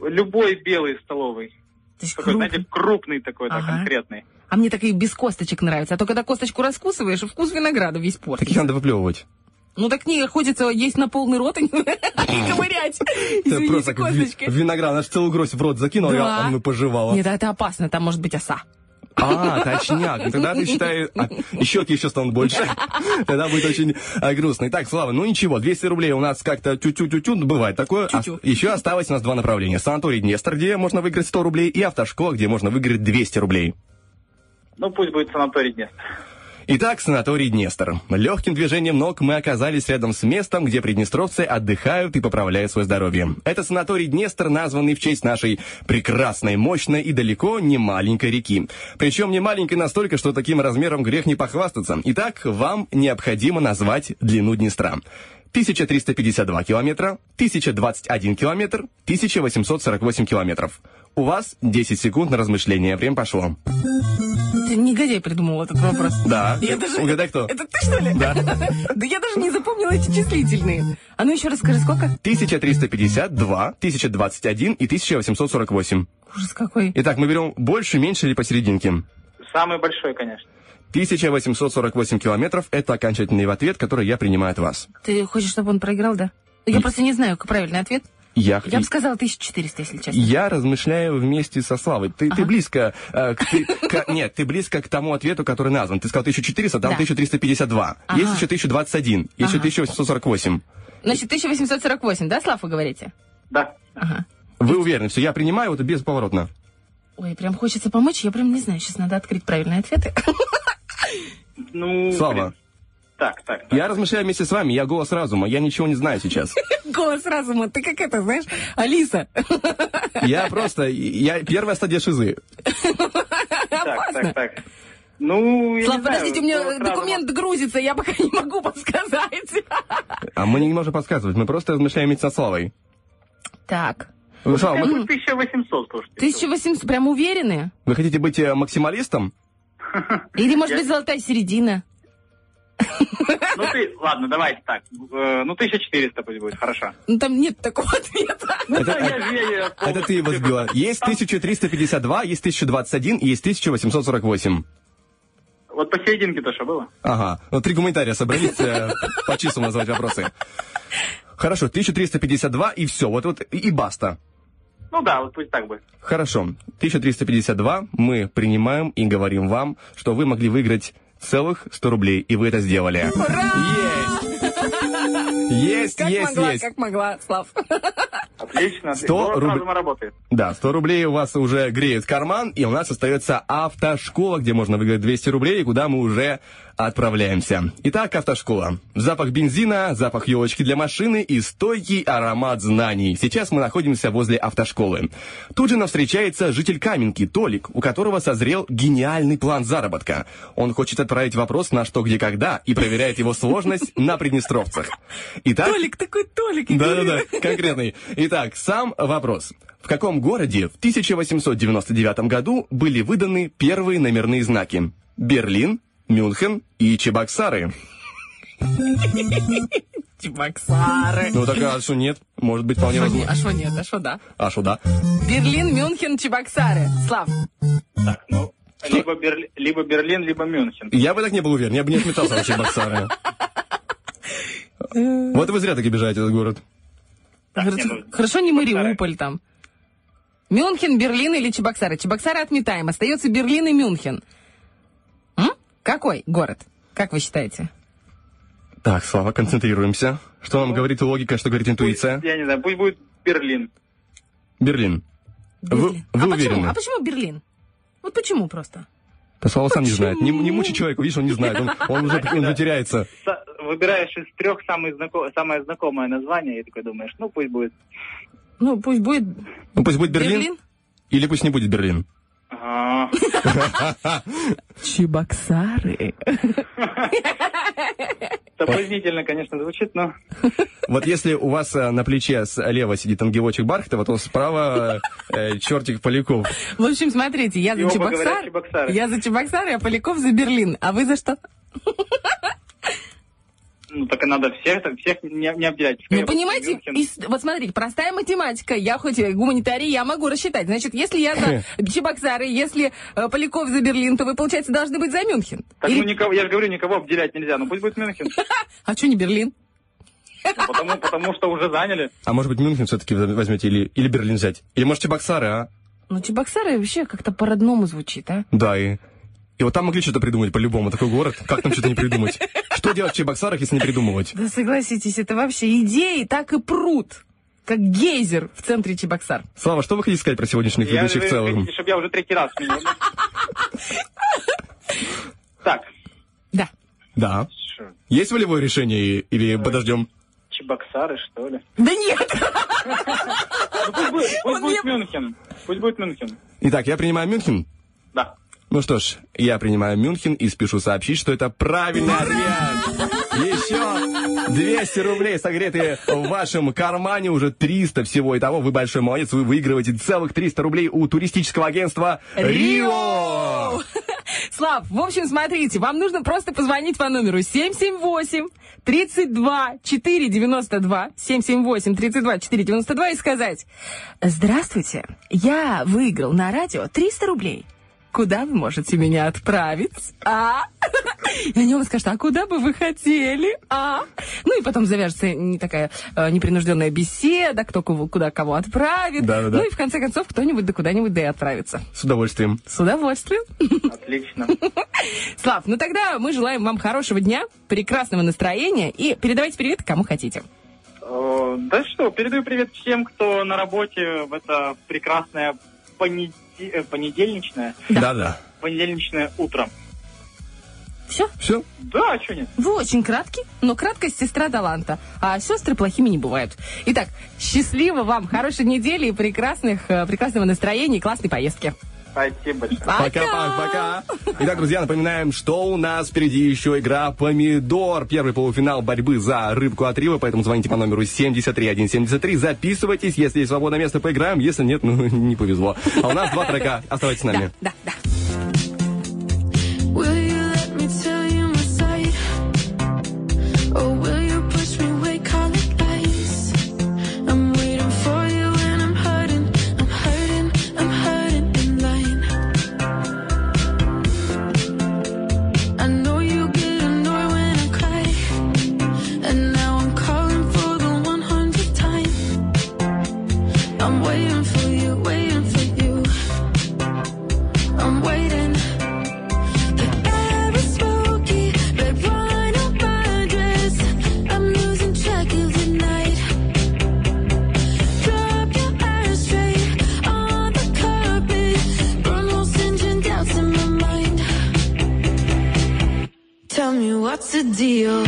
Любой белый столовый. Такой, знаете, крупный такой, да, конкретный. А мне такие без косточек нравятся. А то, когда косточку раскусываешь, вкус винограда весь портится. Таких надо выплевывать. Ну так не, хочется есть на полный рот и ковырять. Извините, просто косточки. ви- виноград. Аж целую гроздь в рот закинул, и Да. он и пожевала. Нет, это опасно, там может быть оса. А, точняк. Ну, Тогда ты считай, а, и щеки еще станут больше. Тогда будет очень а, грустно. Итак, Слава, ну ничего, 200 рублей у нас как-то тю-тю-тю-тю, бывает такое. А, еще осталось у нас два направления. Санаторий Днестр, где можно выиграть 100 рублей, и автошкола, где можно выиграть 200 рублей. Ну, пусть будет санаторий Днестр. Итак, санаторий Днестр. Легким движением ног мы оказались рядом с местом, где приднестровцы отдыхают и поправляют свое здоровье. Это санаторий Днестр, названный в честь нашей прекрасной, мощной и далеко не маленькой реки. Причем не маленькой настолько, что таким размером грех не похвастаться. Итак, вам необходимо назвать длину Днестра. 1352 километра, 1021 километр, 1848 километров. У вас 10 секунд на размышление. Время пошло. Ты негодяй придумал этот вопрос. Да. Я даже- Угадай, кто? Это ты, что ли? Да. Да я даже не запомнила эти числительные. А ну еще раз скажи, сколько? 1352, 1021 и 1848. Ужас какой. Итак, мы берем больше, меньше или посерединке? Самый большой, конечно. 1848 километров – это окончательный ответ, который я принимаю от вас. Ты хочешь, чтобы он проиграл, да? Я просто не знаю, как правильный ответ. Я, Я бы сказала 1400, если честно. я размышляю вместе со Славой. Ты, ты близко э, к, ты- к- нет, ты близко к тому ответу, который назван. Ты сказал 1400, там Да. 1352. Ага. Есть еще 1021, есть еще Ага. 1848. Значит, 1848, да, Слав, вы говорите? Да. Ага. Вы уверены? Все, я принимаю, вот бесповоротно. Ой, прям хочется помочь, я прям не знаю, сейчас надо открыть правильные ответы. Ну, Слава, блин. Так, так. я размышляю вместе с вами, я голос разума, я ничего не знаю сейчас. Голос разума, ты как это, знаешь, Алиса. Я просто, я первая стадия шизы. Так, так, так. Ну, я Слав, не знаю, подождите, у меня голос разума. документ грузится, я пока не могу подсказать. А мы не можем подсказывать, мы просто размышляем вместе со Славой. Так. Вы, Слава, Ну, мы- 1800, слушайте. 1800, прям уверены? вы хотите быть э, максималистом? Или, может Я- быть, золотая середина? Ну, ты, ладно, давайте так. Э, Ну, 1400 пусть будет, хорошо. Ну, там нет такого ответа. Это, я же- я- я это ты его сбила. Есть 1352, есть 1021 и есть 1848. Вот посерединке-то что было? Ага. Ну, три гуманитария собрались э, по числу назвать вопросы. Хорошо, 1352 и все. Вот, вот и, и баста. Ну да, вот пусть так будет. Хорошо. 1352 мы принимаем и говорим вам, что вы могли выиграть целых 100 рублей, и вы это сделали. Есть! Есть, Как есть, могла, есть. как могла, Слав. Отлично. 100 Голос рублей. Да, 100 рублей у вас уже греет карман, и у нас остается автошкола, где можно выиграть 200 рублей, и куда мы уже отправляемся. Итак, автошкола. Запах бензина, запах елочки для машины и стойкий аромат знаний. Сейчас мы находимся возле автошколы. Тут же нам встречается житель Каменки, Толик, у которого созрел гениальный план заработка. Он хочет отправить вопрос на что, где, когда и проверяет его сложность на приднестровцах. Итак, Толик такой Толик. да-да-да, конкретный. Итак, сам вопрос. В каком городе в 1899 году были выданы первые номерные знаки? Берлин, Мюнхен и Чебоксары. Чебоксары. Ну так а что нет? Может быть вполне А не- возможно. А что нет, а что да? А что да? Берлин, Мюнхен, Чебоксары. Слав, Либо, Берли- либо Берлин, либо Мюнхен. Я бы так не был уверен, я бы не отметался на Чебоксары. Вот и вы зря так обижаете этот город. Не, ну, хорошо не Мариуполь там. Мюнхен, Берлин или Чебоксары? Чебоксары отметаем. Остается Берлин и Мюнхен. Какой город? Как вы считаете? Так, Слава, концентрируемся. Что нам говорит логика, что говорит интуиция? Я не знаю, пусть будет Берлин. Берлин. Вы, Берлин. вы а уверены? почему? А почему Берлин? Вот почему просто? Да Слава сам не Почему? знает. Не, не мучи человека, видишь, он не знает. Он, он уже, он уже теряется. Выбираешь из трех самый знако- самое знакомое название и такой думаешь, ну пусть будет. Ну, пусть будет Ну пусть будет Берлин, Берлин. или пусть не будет Берлин. Чебоксары. Соблазнительно, конечно, звучит, но... Вот если у вас э, на плече слева сидит ангелочек Бархатова, то справа э, чертик Поляков. В общем, смотрите, я за Чебоксары. Я за Чебоксары, а Поляков за Берлин. А вы за что? Ну, так и надо всех, так всех не, не обделять. Ну, Пускай понимаете, из- вот смотрите, простая математика. Я хоть и гуманитарий, я могу рассчитать. Значит, если я за Чебоксары, если э, Поляков за Берлин, то вы, получается, должны быть за Мюнхен. Так, Или- ну, никого, я же говорю, никого обделять нельзя. Ну, пусть будет Мюнхен. А что не Берлин? Ну, Потому, потому что уже заняли. А может быть Мюнхен все-таки возьмете или, или Берлин взять? Или может Чебоксары, а? Ну, Чебоксары вообще как-то по-родному звучит, а? Да, и... И вот там могли что-то придумать по-любому, такой город. Как там что-то не придумать? Что делать в Чебоксарах, если не придумывать? Да согласитесь, это вообще идеи так и прут. Как гейзер в центре Чебоксар. Слава, что вы хотите сказать про сегодняшних Я, ведущих в целом? хотите, чтобы я уже третий раз сменил. Так, Да. Да. Есть волевое решение или подождем? Чебоксары, что ли? Да нет! Ну, пусть будет Мюнхен. Пусть будет Мюнхен. Итак, я принимаю Мюнхен. Да. Ну что ж, я принимаю Мюнхен и спешу сообщить, что это правильный ответ. Еще 200 рублей согретые в вашем кармане, уже 300 всего. Итого вы большой молодец, вы выигрываете целых 300 рублей у туристического агентства «Рио». Слав, в общем, смотрите, вам нужно просто позвонить по номеру 778 32 492 778 32 492 и сказать Здравствуйте, я выиграл на радио 300 рублей. Куда вы можете меня отправить? А? И они вам скажут, а куда бы вы хотели? А? Ну и потом завяжется не такая э, непринужденная беседа, кто кого, куда кого отправит. Да-да-да. Ну и в конце концов кто-нибудь да куда-нибудь да и отправится. С удовольствием. С удовольствием. Отлично. Слав, ну тогда мы желаем вам хорошего дня, прекрасного настроения и передавайте привет кому хотите. Э, Да что, передаю привет всем, кто на работе в это прекрасное понеде- э, понедельничное, Да-да. понедельничное утро. Все? Все? Да, а что нет? Вы очень краткий, но краткость сестра таланта, а сестры плохими не бывают. Итак, счастливо вам, хорошей недели и прекрасных, э, прекрасного настроения и классной поездки. Спасибо большое. Пока-пока. Итак, друзья, напоминаем, что у нас впереди еще игра «Помидор». Первый полуфинал борьбы за рыбку от Рива, поэтому звоните по номеру 73173, записывайтесь. Если есть свободное место, поиграем. Если нет, ну, не повезло. А у нас два трека. Оставайтесь с нами. Да, да. Will What's the deal?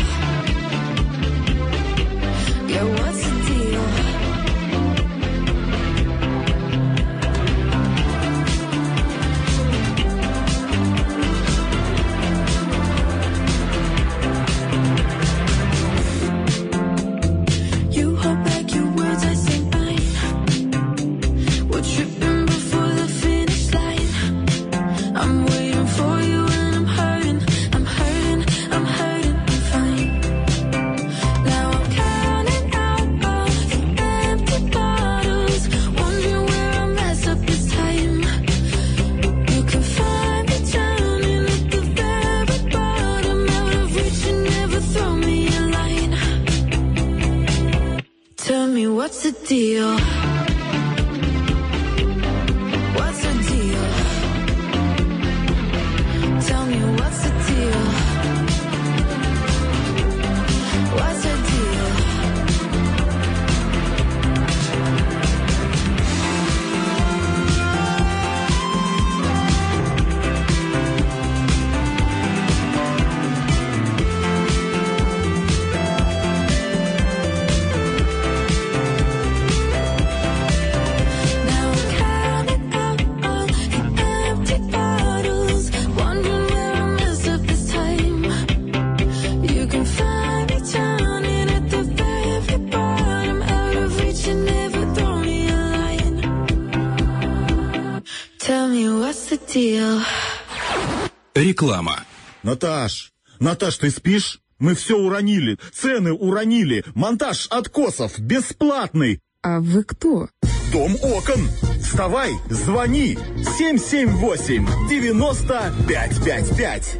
Реклама. Наташ, Наташ, ты спишь? Мы все уронили, цены уронили, монтаж откосов бесплатный. А вы кто? Дом окон. Вставай, звони. 778 9555.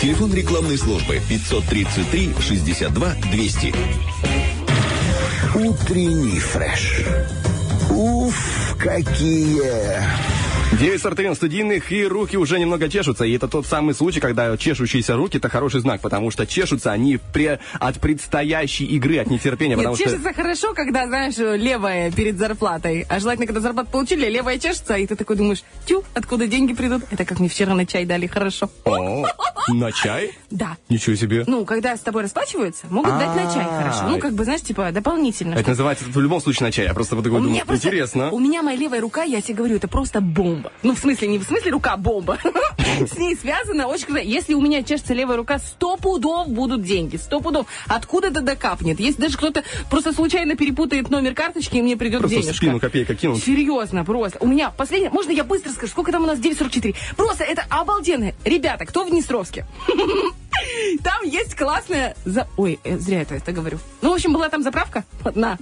Телефон рекламной службы 533 62 200. Утренний фреш. Уф, какие... 9.41 студийных, и руки уже немного чешутся. И это тот самый случай, когда чешущиеся руки – это хороший знак, потому что чешутся они пре- от предстоящей игры, от нетерпения. Нет, потому что... чешется хорошо, когда, знаешь, левая перед зарплатой. А желательно, когда зарплату получили, левая чешется, и ты такой думаешь, тю, откуда деньги придут? Это как мне вчера на чай дали, хорошо. О, на чай? Да. Ничего себе. Ну, когда с тобой расплачиваются, могут дать на чай, хорошо. Ну, как бы, знаешь, типа, дополнительно. Это называется в любом случае на чай. Я просто вот такой думаю, интересно. У меня моя левая рука, я тебе говорю, это просто бомба. Ну, в смысле, не в смысле рука бомба. С ней связано очень круто. Если у меня чешется левая рука, сто пудов будут деньги. Сто пудов. Откуда это докапнет? Если даже кто-то просто случайно перепутает номер карточки, и мне придет Просто денежка. спину копейка кинут. Серьезно, просто. У меня последнее... Можно я быстро скажу? Сколько там у нас? 9.44. Просто это обалденно. Ребята, кто в Днестровске? Там есть классная... За... Ой, э, зря это, это говорю. Ну, в общем, была там заправка. Одна.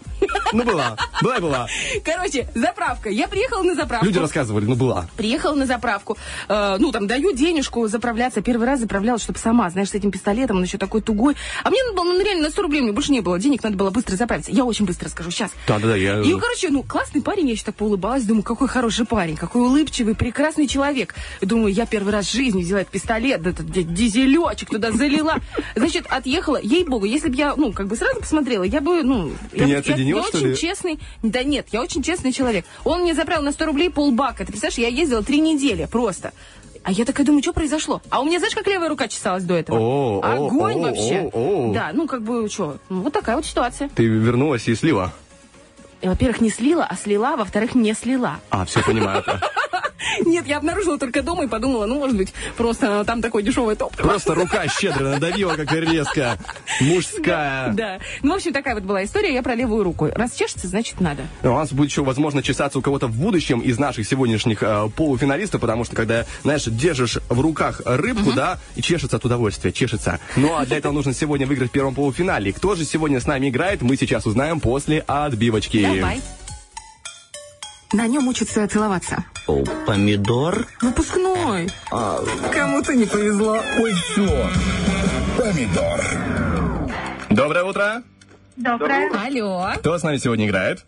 Ну, была. Была и была. Короче, заправка. Я приехала на заправку. Люди рассказывали, ну, была. Приехала на заправку. Э, ну, там, даю денежку заправляться. Первый раз заправлялась, чтобы сама, знаешь, с этим пистолетом, он еще такой тугой. А мне надо было, ну, реально, на 100 рублей, мне больше не было денег, надо было быстро заправиться. Я очень быстро скажу, сейчас. Да-да-да, я... И, короче, ну, классный парень, я еще так поулыбалась, думаю, какой хороший парень, какой улыбчивый, прекрасный человек. Думаю, я первый раз в жизни взяла этот пистолет, этот ди- дизелечек туда залила. Значит, отъехала. Ей-богу, если бы я, ну, как бы сразу посмотрела, я бы, ну... Ты я, не я- отсоединила, я что очень ли? честный. Да нет, я очень честный человек. Он мне заправил на 100 рублей полбака. Ты представляешь, я ездила три недели просто. А я такая думаю, что произошло? А у меня, знаешь, как левая рука чесалась до этого? О, о, Огонь о, вообще. о, о. Да, ну как бы, что, вот такая вот ситуация. Ты вернулась и слила. И, Во-первых, не слила, а слила, во-вторых, не слила. А, все понимаю. Нет, я обнаружила только дома и подумала, ну, может быть, просто там такое дешевое топливо. Просто рука щедро надавила, как резко. Мужская. Да. Ну, в общем, такая вот была история. Я про левую руку. Раз чешется, значит, надо. У нас будет еще, возможно, чесаться у кого-то в будущем из наших сегодняшних э, полуфиналистов, потому что, когда, знаешь, держишь в руках рыбку, да, и чешется от удовольствия, чешется. Ну, а для этого нужно сегодня выиграть в первом полуфинале. Кто же сегодня с нами играет, мы сейчас узнаем после отбивочки. Давай. На нем учатся целоваться. О, помидор? Выпускной. А, Кому-то не повезло. ой, все. Помидор. Доброе утро. Доброе. Алло. Кто с нами сегодня играет?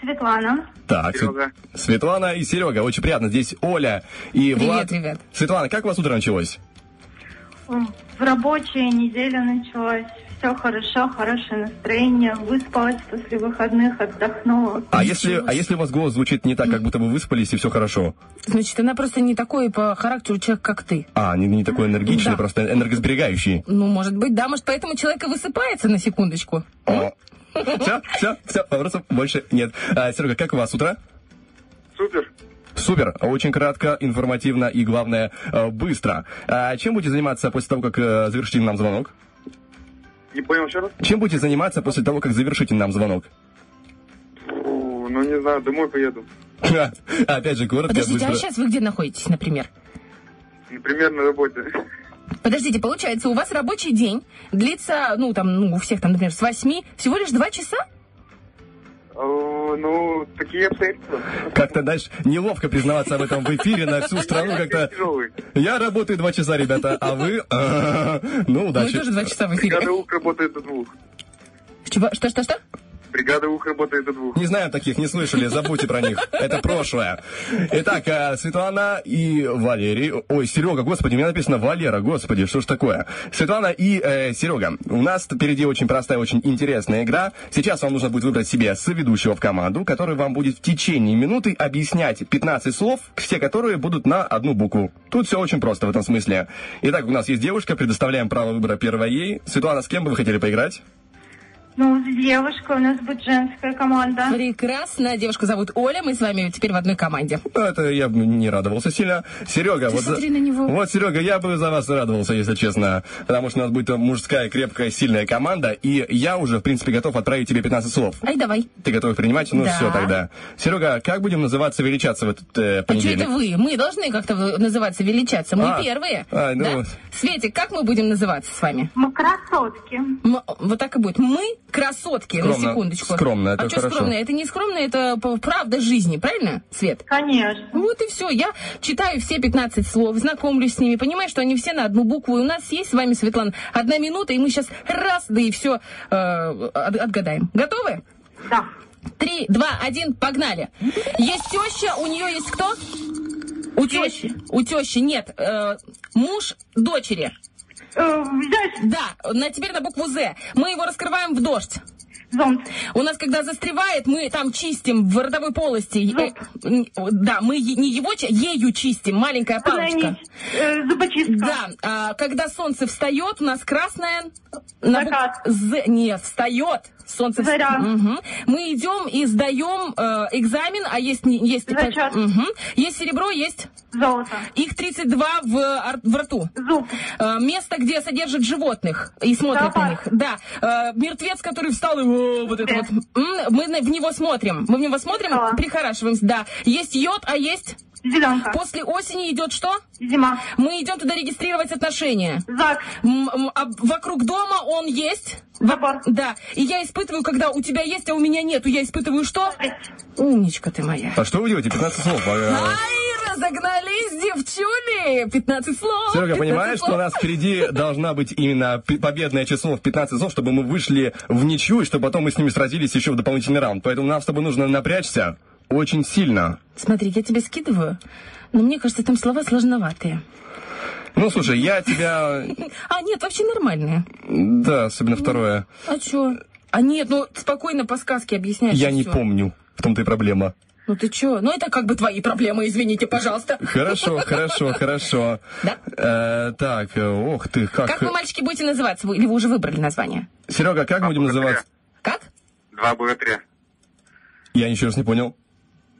Светлана. Так, Свет- Светлана и Серега, очень приятно. Здесь Оля и Привет, Влад. ребят. Светлана, как у вас утро началось? В рабочая неделя началась. Все хорошо, хорошее настроение, выспалась после выходных, отдохнула. А если, а если у вас голос звучит не так, как будто вы выспались и все хорошо? Значит, она просто не такой по характеру человек, как ты. А, не, не такой энергичный, Да. просто энергосберегающий. Ну, может быть, да, может, поэтому человек и высыпается на секундочку. Все, все, все, вопросов больше нет. А, Серега, как у вас утро? Супер. Супер, очень кратко, информативно и, главное, э, быстро. А чем будете заниматься после того, как э, завершите нам звонок? Не понял еще раз? Чем будете заниматься после того, как завершите нам звонок? Фу, ну не знаю, домой поеду. Опять же, коротко, Подождите, а сейчас вы где находитесь, например? Например, на работе. Подождите, получается, у вас рабочий день длится, ну, там, ну, у всех там, например, с 8, всего лишь 2 часа? О, Ну, такие обстоятельства. Как-то, знаешь, неловко признаваться об этом в эфире на всю страну как-то. Я работаю два часа, ребята, а вы... Ну, удачи. Мы тоже два часа в эфире. Бригада УХ работает до двух. Чего? Бригада УХ работает до двух. Не знаю таких, не слышали, забудьте про них. Это прошлое. Итак, э, Светлана и Валерий. Ой, Серега, господи, у меня написано Валера, господи, что ж такое? Светлана и э, Серега. У нас впереди очень простая, очень интересная игра. Сейчас вам нужно будет выбрать себе соведущего в команду, который вам будет в течение минуты объяснять 15 слов, все которые будут на одну букву. Тут все очень просто в этом смысле. Итак, у нас есть девушка, предоставляем право выбора первой ей. Светлана, с кем бы вы хотели поиграть? Ну, с девушкой у нас будет женская команда. Прекрасно. Девушку зовут Оля, мы с вами теперь в одной команде. Ну, Это я бы не радовался сильно. Серега, Ты вот, за- смотри на него. вот, Серега, я бы за вас радовался, если честно. Потому что у нас будет мужская, крепкая, сильная команда. И я уже, в принципе, готов отправить тебе 15 слов. Ай, давай. Ты готов принимать? Ну, Да. все тогда. Серега, как будем называться, величаться в этот э, А что понедельник? это вы? Мы должны как-то называться, величаться. Мы А, первые. а, ну да? вот. Светик, как мы будем называться с вами? Мы красотки. М- вот так и будет. Мы красотки, на Скромно. секундочку. Скромно, это а что хорошо. скромно? Это не скромно, это правда жизни, правильно, Свет? Конечно. Вот и все. Я читаю все 15 слов, знакомлюсь с ними, понимаю, что они все на одну букву. И у нас есть с вами, Светлана, одна минута, и мы сейчас раз, да и все отгадаем. Готовы? Да. Три, два, один, погнали. Есть теща, у нее есть кто? У тещи. У тещи нет. э, муж дочери. Э, Да, на, теперь на букву З. Мы его раскрываем в дождь. Зонт. У нас, когда застревает, мы там чистим в родовой полости. Э, м, Да, мы не его, ею чистим, маленькая палочка. Э, зубочистка. Да, а, когда солнце встает, у нас красное... на бук- З, нет, встает. Солнце Заря. Мгм. Мы идем и сдаем э, экзамен, а есть не- есть Зачет. Мгм. есть серебро, есть золото. Их 32 в, в рту. Зуб. Э, место, где содержат животных и смотрят на них. Зоопарк. Да. Э, мертвец, который встал и о, вот это вот. Мы в него смотрим. Мы в него смотрим, прихорашиваемся. Да. Есть йод, а есть Зеленка. После осени идет что? Зима. Мы идем туда регистрировать отношения. ЗАГС. А вокруг дома он есть? Забор. Да. И я испытываю, когда у тебя есть, а у меня нету. Я испытываю что? Умничка ты моя. А что вы делаете? 15 слов. А, Ай, разогнались, девчули! 15 слов. Серега, 15 понимаешь, слов. что у нас впереди должна быть именно победное число в 15 слов, чтобы мы вышли в ничью, и чтобы потом мы с ними сразились еще в дополнительный раунд. Поэтому нам с тобой нужно напрячься очень сильно. Смотри, я тебе скидываю, но мне кажется, там слова сложноватые. Ну, слушай, я тебя... А, нет, вообще нормальные. Да, особенно второе. А чё? А нет, ну спокойно по сказке объясняешь. Я не помню. В том-то и проблема. Ну ты чё? Ну это как бы твои проблемы, извините, пожалуйста. Хорошо, хорошо, хорошо. Э, так, э, ох ты, как... Как вы, мальчики, будете называться? Вы- Или вы уже выбрали название? Серега, как будем называть? Два богатыря. Я еще раз не понял.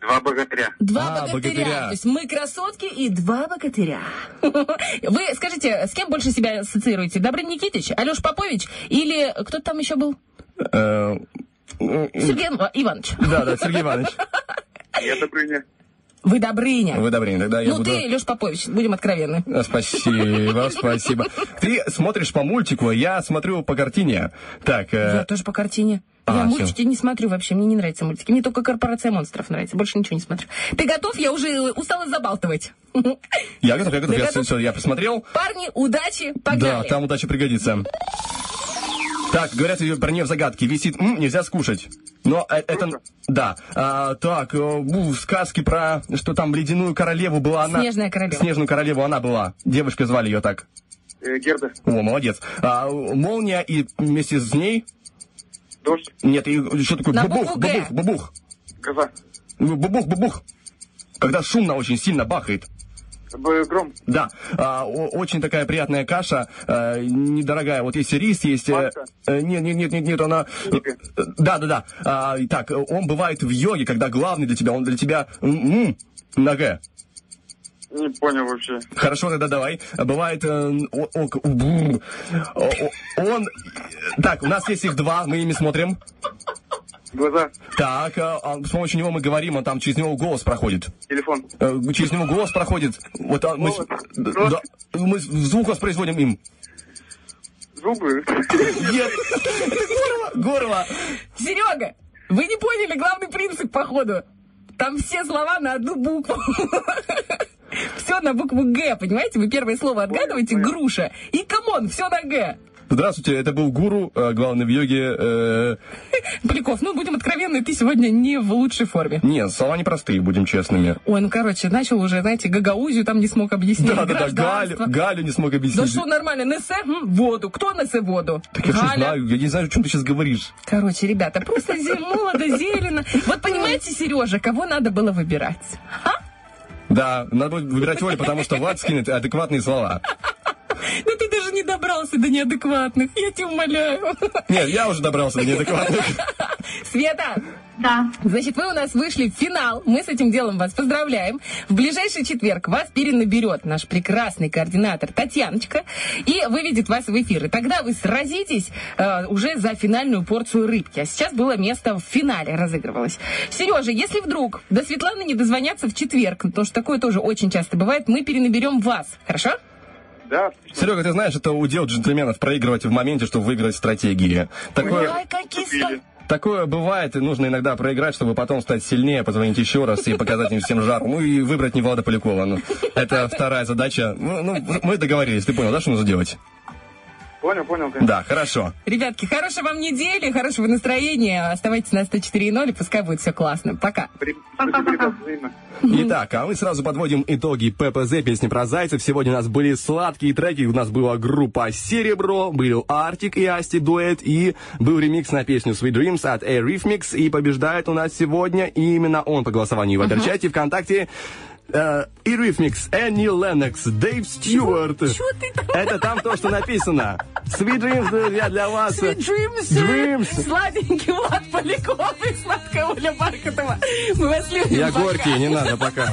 Два богатыря. Два А, богатыря. богатыря. То есть мы красотки и два богатыря. Вы скажите, с кем больше себя ассоциируете? Добрын Никитич, Алеш Попович или кто там еще был? Э, Сергей Иванович. Да, да, Сергей Иванович. Я Добрыня. Вы Добрыня. Вы Добрыня, тогда я ну буду... ты, Леш Попович, будем откровенны. А, Спасибо, спасибо. Ты смотришь по мультику, а я смотрю по картине. Так, э, Я тоже по картине. А, я мультики не смотрю вообще, мне не нравятся мультики. Мне только «Корпорация монстров» нравится, больше ничего не смотрю. Ты готов? Я уже устала забалтывать. я готов, я готов, я, готов? всё, я посмотрел. Парни, удачи, Да, погнали. там удача пригодится. Так, говорят, ее броне в загадке висит «М, нельзя скушать. Но э, это... Да. А, так, э, у, сказки про, что там ледяную королеву была она... Снежная королева. Снежную королеву она была. Девушка звали ее так. Э, Герда. О, молодец. А, молния и вместе с ней? Дождь. Нет, и что такое? На бубух, бубух, бубух. Коза. Ну, Бубух, бубух. Когда шумно очень сильно бахает. Гром. Да, а, очень такая приятная каша, э, недорогая. Вот есть рис, есть... э, э, нет, нет, нет, нет, нет, она... э, Да, да, да. А, итак, он бывает в йоге, когда главный для тебя, он для тебя на Г. Не понял вообще. Хорошо, тогда давай. Бывает... э, о-. О- о- Он... Так, у нас есть их два, мы ими смотрим. Глаза. Так, э, а с помощью него мы говорим, он там через него голос проходит. Телефон. Э, Через него голос проходит. Вот а, мы, с- да, мы звук воспроизводим им. Зубы. Нет, это горло, горло. Серега, вы не поняли главный принцип, походу. Там все слова на одну букву. Все на букву Г, понимаете? Вы первое слово отгадываете, груша. И come on, все на Г. Здравствуйте, это был гуру, э, главный в йоге. э, Поляков, ну будем откровенны, ты сегодня не в лучшей форме. Нет, слова непростые, будем честными. Ой, ну короче, начал уже, знаете, Гагаузию там не смог объяснить. Да, да, да, Галю. Галю не смог Да объяснить. что нормально, несе м, воду. Кто несе воду? Так я Галя. знаю, я не знаю, о чем ты сейчас говоришь. Короче, ребята, просто молодо, зелено. Вот понимаете, Сережа, кого надо было выбирать? Да, надо будет выбирать Олю, потому что Влад скинет адекватные слова. Да даже не добрался до неадекватных, я тебя умоляю. Нет, я уже добрался до неадекватных. Света! Да. Значит, вы у нас вышли в финал. Мы с этим делом вас поздравляем. В ближайший четверг вас перенаберет наш прекрасный координатор Татьяночка и выведет вас в эфир. И тогда вы сразитесь э, уже за финальную порцию рыбки. А сейчас было место в финале разыгрывалось. Сережа, если вдруг до Светланы не дозвонятся в четверг, потому что такое тоже очень часто бывает, мы перенаберем вас. Хорошо? Да. Серега, ты знаешь, это удел джентльменов проигрывать в моменте, чтобы выиграть стратегии. Такое... Ой, какие ста- Такое бывает, и нужно иногда проиграть, чтобы потом стать сильнее, позвонить еще раз и показать им всем жар. Ну и выбрать не Влада Полякова. Ну, это вторая задача. Ну, ну, мы договорились, ты понял, да, что нужно делать? Понял, понял. конечно. Да, хорошо. Ребятки, хорошей вам недели, хорошего настроения. Оставайтесь на 104.0 и пускай будет все классно. Пока. Итак, а мы сразу подводим итоги ППЗ, песни про зайцев. Сегодня у нас были сладкие треки, у нас была группа «Серебро», был Артик и Асти дуэт, и был ремикс на песню «Sweet Dreams» от A-Rhythmics, и побеждает у нас сегодня именно он по голосованию в Вайбер-чате ВКонтакте. Э, Eurythmics, Энни Леннокс, Дэйв Стюарт. Это там то, что написано. Sweet Dreams, друзья, для вас. Sweet Dreams. Dreams. Сладенький Влад Поляков и сладкая Оля Бархатова. Мы вас любим. Я Пока. горький, не надо, пока.